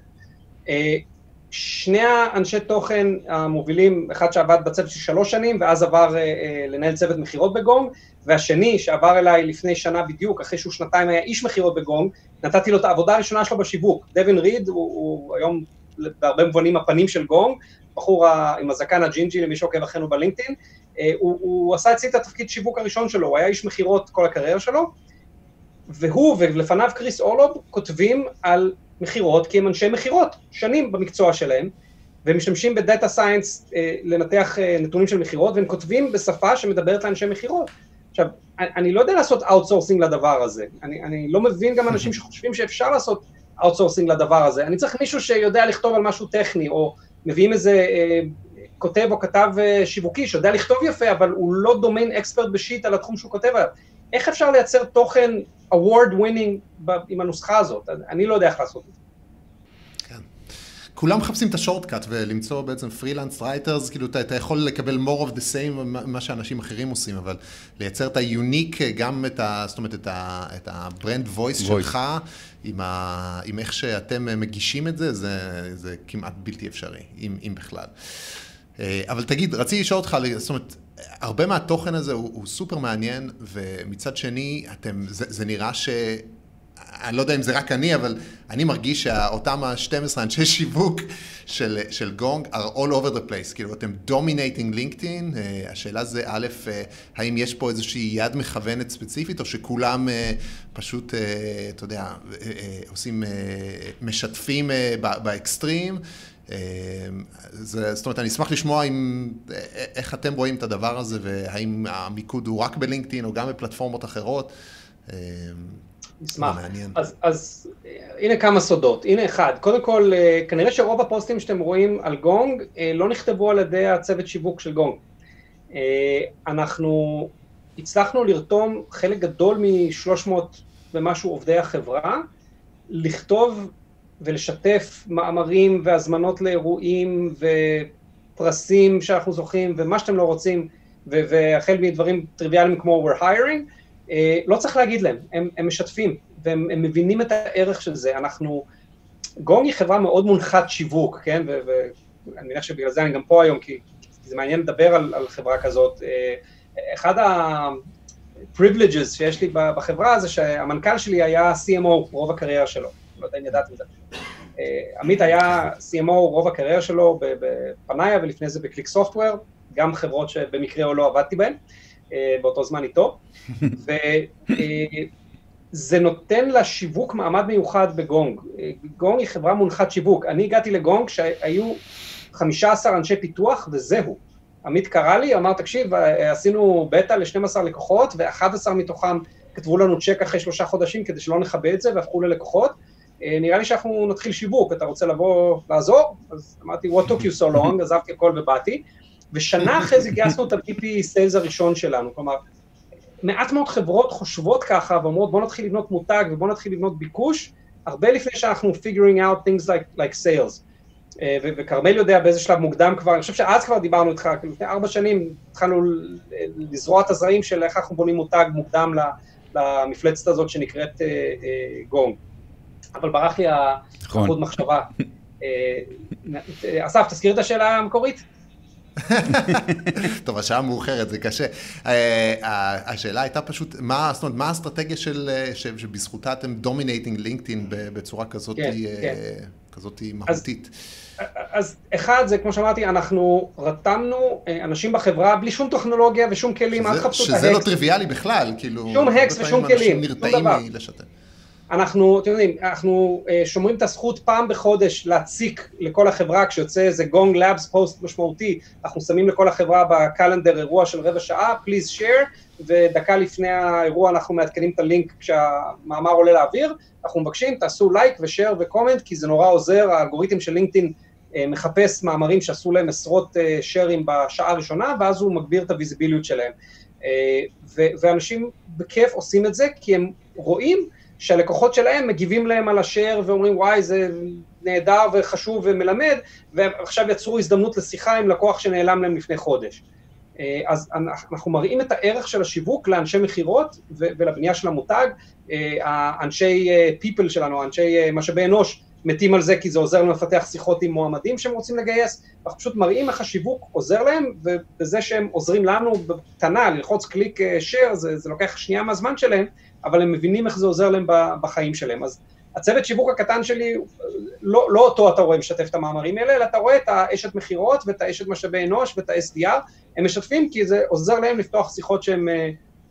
שני האנשי תוכן המובילים, אחד שעבד בצוות של שלוש שנים ואז עבר אה, אה, לנהל צוות מכירות בגונג, והשני שעבר אליי לפני שנה בדיוק, אחרי שהוא שנתיים היה איש מכירות בגונג, נתתי לו את העבודה הראשונה שלו בשיווק. דווין ריד הוא, הוא היום בהרבה מובנים הפנים של גונג, בחור עם הזקן הג'ינג'י למי שעוקב אחרינו בלינקדאין, אה, הוא, הוא עשה אצלי את התפקיד שיווק הראשון שלו, הוא היה איש מכירות כל הקריירה שלו, והוא ולפניו קריס אורלוב כותבים על מכירות כי הם אנשי מכירות, שנים במקצוע שלהם, והם משתמשים ב data science אה, לנתח אה, נתונים של מכירות, והם כותבים בשפה שמדברת לאנשי מכירות. עכשיו, אני, לא יודע לעשות outsourcing לדבר הזה, אני, אני לא מבין גם אנשים שחושבים שאפשר לעשות outsourcing לדבר הזה, אני צריך מישהו שיודע לכתוב על משהו טכני, או מביאים איזה אה, כותב או כתב אה, שיווקי שיודע לכתוב יפה, אבל הוא לא domain expert ב shit על התחום שהוא כותב עליו. איך אפשר לייצר תוכן award winning עם הנוסחה הזאת? אני לא יודע איך לעשות את זה. כן. כולם מחפשים את ה shortcut ולמצוא בעצם freelance writers, כאילו אתה, אתה יכול לקבל more of the same מה שאנשים אחרים עושים, אבל לייצר את ה unique, גם את ה... זאת אומרת, את ה- את ה brand voice Voice. שלך, עם, ה, עם איך שאתם מגישים את זה, זה, זה כמעט בלתי אפשרי, אם, אם בכלל. אה, אבל תגיד, רציתי לשאול אותך, זאת אומרת, הרבה מהתוכן הזה הוא, הוא סופר מעניין, ומצד שני, אתם, זה, זה נראה ש... אני לא יודע אם זה רק אני, אבל אני מרגיש שאותם ה-12 אנשי שיווק של, של גונג are all over the place. כאילו, אתם dominating LinkedIn, uh, השאלה זה, א', uh, האם יש פה איזושהי יד מכוונת ספציפית, או שכולם uh, פשוט, uh, אתה יודע, uh, uh, עושים, uh, משתפים uh, באקסטרים. Uh, זה, זאת אומרת, אני אשמח לשמוע אם, uh, איך אתם רואים את הדבר הזה, והאם המיקוד הוא רק בלינקדאין או גם בפלטפורמות אחרות. נשמח. מעניין. אז, אז אה, הנה כמה סודות. הנה אחד, קודם כל, אה, כנראה שרוב הפוסטים שאתם רואים על גונג אה, לא נכתבו על ידי הצוות שיווק של גונג. אה, אנחנו הצלחנו לרתום חלק גדול מ-300 ומשהו עובדי החברה, לכתוב ולשתף מאמרים והזמנות לאירועים ופרסים שאנחנו זוכים ומה שאתם לא רוצים, ו- והחל מדברים טריוויאליים כמו we're hiring, אה, לא צריך להגיד להם, הם, הם משתפים, והם הם מבינים את הערך של זה. אנחנו, גונג היא חברה מאוד מונחת שיווק, כן? ואני מניח שבגלל זה אני גם פה היום, כי זה מעניין לדבר על, על חברה כזאת. אה, אחד ה-privileges שיש לי בחברה זה שהמנכ"ל שלי היה CMO רוב הקריירה שלו, לא יודע אם ידעתם את זה. אה, עמית היה CMO רוב הקריירה שלו בפנאיה ולפני זה בקליק סופטוור, גם חברות שבמקרה או לא עבדתי בהן, אה, באותו זמן איתו. וזה נותן לשיווק מעמד מיוחד בגונג. אה, גונג היא חברה מונחת שיווק. אני הגעתי לגונג כשהיו 15 אנשי פיתוח וזהו. עמית קרא לי, אמר, תקשיב, עשינו בטא ל-12 לקוחות, ו-11 מתוכם כתבו לנו צ'ק אחרי שלושה חודשים כדי שלא נכבה את זה, והפכו ללקוחות. אה, נראה לי שאנחנו נתחיל שיווק, אתה רוצה לבוא לעזור? אז אמרתי, what took you so long, עזבתי הכל ובאתי. ושנה אחרי זה גייסנו את ה-PP סיילס הראשון שלנו, כלומר, מעט מאוד חברות חושבות ככה ואומרות בוא נתחיל לבנות מותג ובוא נתחיל לבנות ביקוש, הרבה לפני שאנחנו figuring out things like, like sales. אה, וכרמל יודע באיזה שלב מוקדם כבר, אני חושב שאז כבר דיברנו איתך, כאילו לפני ארבע שנים התחלנו לזרוע את הזרעים של איך אנחנו בונים מותג מוקדם למפלצת הזאת שנקראת גונג. אה, אבל ברח לי החוט נכון. מחשבה. אסף, תזכיר את השאלה המקורית. טוב, השעה מאוחרת, זה קשה. אה, השאלה הייתה פשוט, מה, זאת אומרת, מה האסטרטגיה של, שבזכותה אתם dominating LinkedIn בצורה כזאת, כן, כן. כזאת מהותית? אז אחד זה, כמו שאמרתי, אנחנו רתמנו אה, אנשים בחברה בלי שום טכנולוגיה ושום כלים, אל תחפשו את ה hacks. שזה לא טריוויאלי בכלל, כאילו... שום hacks ושום כלים, שום דבר. אנחנו, אתם יודעים, אנחנו uh, שומרים את הזכות פעם בחודש להציק לכל החברה, כשיוצא איזה Gong Labs post משמעותי, אנחנו שמים לכל החברה ב calendar אירוע של רבע שעה, please share, ודקה לפני האירוע אנחנו מעדכנים את הלינק כשהמאמר עולה לאוויר, אנחנו מבקשים, תעשו לייק ושייר וקומנט, כי זה נורא עוזר, האלגוריתם של לינקדאין uh, מחפש מאמרים שעשו להם עשרות שיירים uh, בשעה הראשונה, ואז הוא מגביר את הוויזיביליות שלהם. ואנשים בכיף עושים את זה, כי הם רואים שהלקוחות שלהם מגיבים להם על השאר ואומרים וואי זה נהדר וחשוב ומלמד, ועכשיו יצרו הזדמנות לשיחה עם לקוח שנעלם להם לפני חודש. אה, אז אנחנו מראים את הערך של השיווק לאנשי מכירות ולבנייה של המותג, אה, האנשי people אה, שלנו, אנשי משאבי אנוש, מתים על זה כי זה עוזר לנו לפתח שיחות עם מועמדים שהם רוצים לגייס, אנחנו פשוט מראים איך השיווק עוזר להם, ובזה שהם עוזרים לנו בקטנה, ללחוץ קליק share, זה, זה לוקח שנייה מהזמן שלהם, אבל הם מבינים איך זה עוזר להם בחיים שלהם. אז הצוות שיווק הקטן שלי, לא, לא אותו אתה רואה משתף את המאמרים האלה, אלא אתה רואה את האשת מכירות ואת האשת משאבי אנוש ואת ה-SDR, הם משתפים כי זה עוזר להם לפתוח שיחות שהם אה,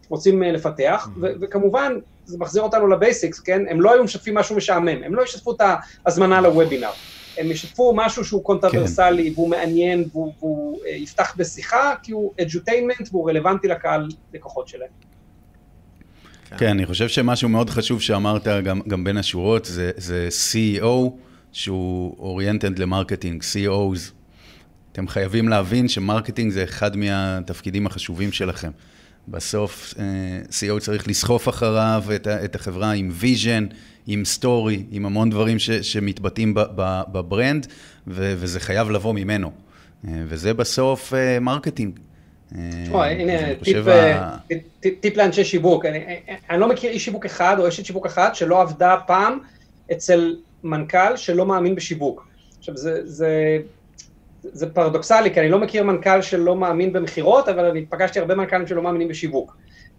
רוצים אה, לפתח, mm-hmm. וכמובן, זה מחזיר אותנו ל basics, כן? הם לא היו משתפים משהו משעמם, הם לא ישתפו את ההזמנה לוובינר, הם ישתפו משהו שהוא קונטרוברסלי, כן. והוא מעניין, והוא, והוא אה, יפתח בשיחה, כי הוא edutainment והוא רלוונטי לקהל לקוחות שלהם. כן. כן, אני חושב שמשהו מאוד חשוב שאמרת גם, גם בין השורות, זה, זה CEO, שהוא oriented ל marketing, CEOs. אתם חייבים להבין ש marketing זה אחד מהתפקידים החשובים שלכם. בסוף אה, CEO צריך לסחוף אחריו את, את החברה עם vision, עם story, עם המון דברים ש, שמתבטאים ב brand, וזה חייב לבוא ממנו. אה, וזה בסוף marketing. הנה, טיפ לאנשי שיווק, אני לא מכיר איש שיווק אחד או אשת שיווק אחת שלא עבדה פעם אצל מנכ"ל שלא מאמין בשיווק. עכשיו, זה פרדוקסלי, כי אני לא מכיר מנכ"ל שלא מאמין במכירות, אבל אני פגשתי הרבה מנכ"לים שלא מאמינים בשיווק.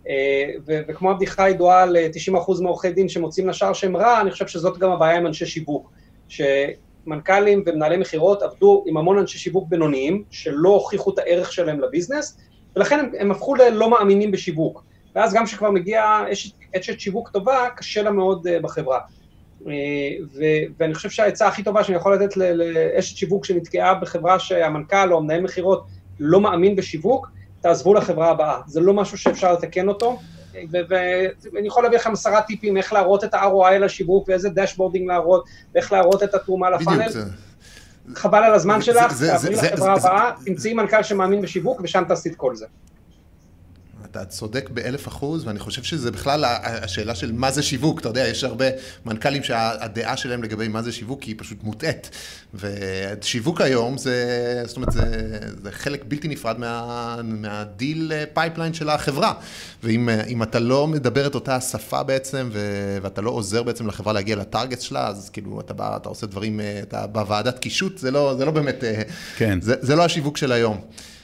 אה, וכמו הבדיחה הידועה על 90% מעורכי דין שמוצאים לשער שהם רע, אני חושב שזאת גם הבעיה עם אנשי שיווק. מנכ"לים ומנהלי מכירות עבדו עם המון אנשי שיווק בינוניים, שלא הוכיחו את הערך שלהם לביזנס, ולכן הם, הם הפכו ללא מאמינים בשיווק. ואז גם כשכבר מגיעה אשת שיווק טובה, קשה לה מאוד uh, בחברה. Uh, ו, ואני חושב שהעצה הכי טובה שאני יכול לתת לאשת שיווק שנתקעה בחברה שהמנכ"ל או המנהל מכירות לא מאמין בשיווק, תעזבו לחברה הבאה. זה לא משהו שאפשר לתקן אותו. ואני יכול להביא לכם עשרה טיפים איך להראות את ה-ROI לשיווק ואיזה dashboarding להראות ואיך להראות את התרומה ל funnel. חבל על הזמן שלך, תעברי לחברה הבאה, תמצאי מנכ"ל שמאמין בשיווק ושם תעשי את כל זה. אתה צודק באלף אחוז, ואני חושב שזה בכלל השאלה של מה זה שיווק. אתה יודע, יש הרבה מנכ"לים שהדעה שלהם לגבי מה זה שיווק היא פשוט מוטעית. ושיווק היום זה, זאת אומרת, זה, זה חלק בלתי נפרד מה, מה deal pipeline של החברה. ואם אתה לא מדבר את אותה השפה בעצם, ו, ואתה לא עוזר בעצם לחברה להגיע ל target שלה, אז כאילו אתה בא, אתה עושה דברים, אתה בוועדת קישוט, זה לא, זה לא באמת, כן. זה, זה לא השיווק של היום.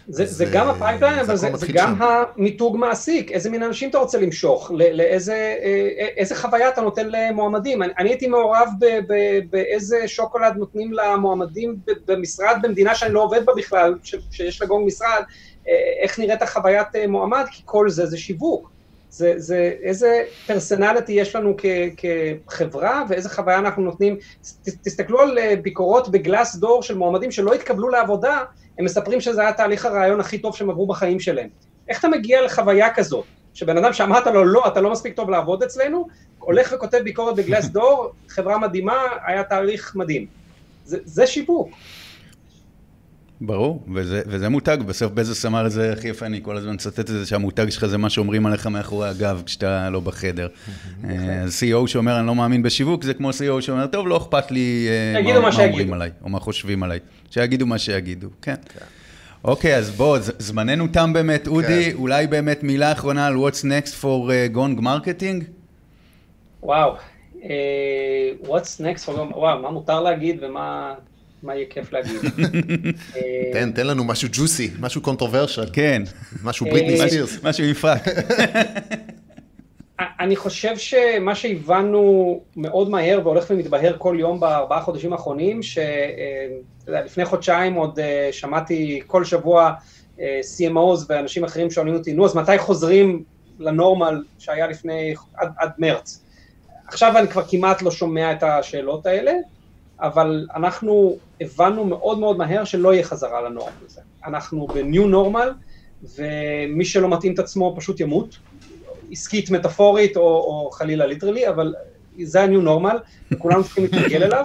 זה, זה גם ה pipeline, אבל זה, זה גם המיתוג מעסיק, איזה מין אנשים אתה רוצה למשוך, לאיזה אה, אה, איזה חוויה אתה נותן למועמדים. אני, אני הייתי מעורב ב, ב, באיזה שוקולד נותנים למועמדים במשרד במדינה שאני לא עובד בה בכלל, ש, שיש לגונג משרד, אה, איך נראית החוויית מועמד, כי כל זה זה שיווק. זה, זה איזה פרסונליטי יש לנו כ, כחברה ואיזה חוויה אנחנו נותנים. ת, תסתכלו על אה, ביקורות בגלאס דור של מועמדים שלא התקבלו לעבודה, הם מספרים שזה היה תהליך הרעיון הכי טוב שהם עברו בחיים שלהם. איך אתה מגיע לחוויה כזאת, שבן אדם שאמרת לו, לא, אתה לא מספיק טוב לעבוד אצלנו, הולך וכותב ביקורת בגלאס דור, חברה מדהימה, היה תהליך מדהים. זה, זה שיווק. ברור, וזה, וזה מותג, בסוף בזוס אמר את זה הכי יפה, אני כל הזמן מצטט את זה, שהמותג שלך זה מה שאומרים עליך מאחורי הגב כשאתה לא בחדר. אה, אז CEO שאומר, אני לא מאמין בשיווק, זה כמו CEO שאומר, טוב, לא אכפת לי אה, מה, מה אומרים עליי, או מה חושבים עליי. שיגידו מה שיגידו, כן. כן. אוקיי, אז בוא, זמננו תם באמת, אודי, כן. אולי באמת מילה אחרונה על What's Next for uh, marketing? וואו, uh, What's Next for Gong, וואו, מה מותר להגיד ומה... מה יהיה כיף להגיד. אה, תן, תן לנו משהו ג'וסי, משהו controversial. כן. משהו בריטני ספירס. משהו עם fuck. אני חושב שמה שהבנו מאוד מהר והולך ומתבהר כל יום בארבעה חודשים האחרונים, שלפני אה, חודשיים עוד שמעתי כל שבוע CMOs ואנשים אחרים שואלים אותי, נו, אז מתי חוזרים לנורמל שהיה לפני, עד, עד מרץ? עכשיו אני כבר כמעט לא שומע את השאלות האלה, אבל אנחנו הבנו מאוד מאוד מהר שלא יהיה חזרה לנורמל הזה. אנחנו בניו נורמל, ומי שלא מתאים את עצמו פשוט ימות, עסקית מטאפורית או, או חלילה ליטרלי, אבל זה ה-new normal, וכולנו צריכים להתרגל אליו,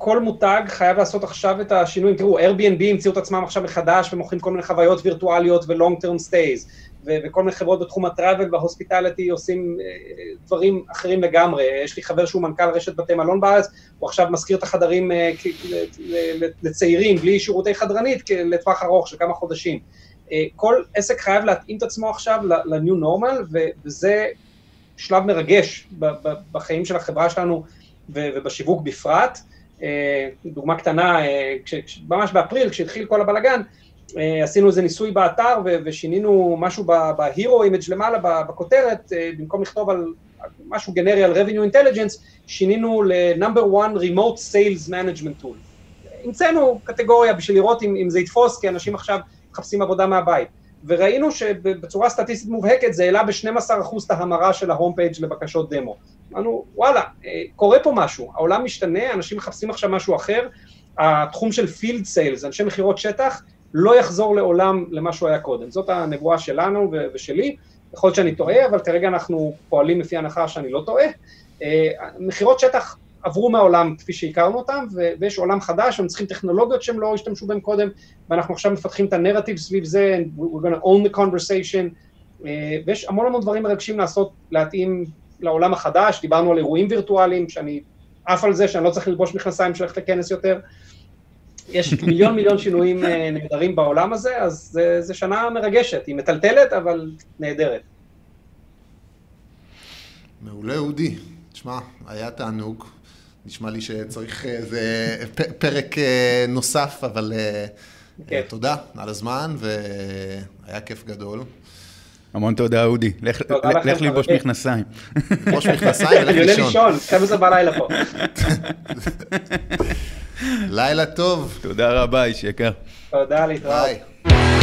וכל מותג חייב לעשות עכשיו את השינויים. תראו, Airbnb המציאו את עצמם עכשיו מחדש ומוכרים כל מיני חוויות וירטואליות ו-long term stays, ו- וכל מיני חברות בתחום הטראבל וההוספיטליטי עושים אה, דברים אחרים לגמרי. יש לי חבר שהוא מנכ"ל רשת בתי מלון בארץ, הוא עכשיו משכיר את החדרים אה, לצעירים בלי שירותי חדרנית לטווח ארוך של כמה חודשים. אה, כל עסק חייב להתאים את עצמו עכשיו ל-new normal, וזה שלב מרגש בחיים של החברה שלנו ובשיווק בפרט. דוגמה קטנה, ממש באפריל, כשהתחיל כל הבלגן, אה, עשינו איזה ניסוי באתר ושינינו משהו ב-Hero Image למעלה בכותרת, אה, במקום לכתוב על משהו גנרי על revenue intelligence, שינינו ל-number one remote sales management tool. המצאנו קטגוריה בשביל לראות אם, אם זה יתפוס, כי אנשים עכשיו מחפשים עבודה מהבית. וראינו שבצורה סטטיסטית מובהקת זה העלה ב-12% את ההמרה של ההום פייג' לבקשות דמו. אמרנו, וואלה, אה, קורה פה משהו, העולם משתנה, אנשים מחפשים עכשיו משהו אחר, התחום של פילד סיילס, אנשי מכירות שטח, לא יחזור לעולם למה שהוא היה קודם. זאת הנבואה שלנו ושלי, יכול להיות שאני טועה, אבל כרגע אנחנו פועלים לפי הנחה שאני לא טועה. אה, מכירות שטח עברו מהעולם כפי שהכרנו אותם, ויש עולם חדש, הם צריכים טכנולוגיות שהם לא השתמשו בהם קודם, ואנחנו עכשיו מפתחים את הנרטיב סביב זה, we're going to own the conversation, אה, ויש המון המון דברים מרגשים לעשות, להתאים לעולם החדש, דיברנו על אירועים וירטואליים, שאני עף על זה, שאני לא צריך ללבוש מכנסיים בשביל ללכת לכנס יותר, יש מיליון מיליון שינויים אה, נהדרים בעולם הזה, אז זו שנה מרגשת, היא מטלטלת, אבל נהדרת. מעולה, אודי. תשמע, היה תענוג. נשמע לי שצריך איזה פרק אה, נוסף, אבל כן. תודה על הזמן, והיה כיף גדול. המון תודה, אודי. לך ללבוש מכנסיים. ללבוש מכנסיים ולך לישון. אני עולה לישון, 12 בלילה פה. לילה טוב. תודה רבה, איש יקר. תודה, להתראות.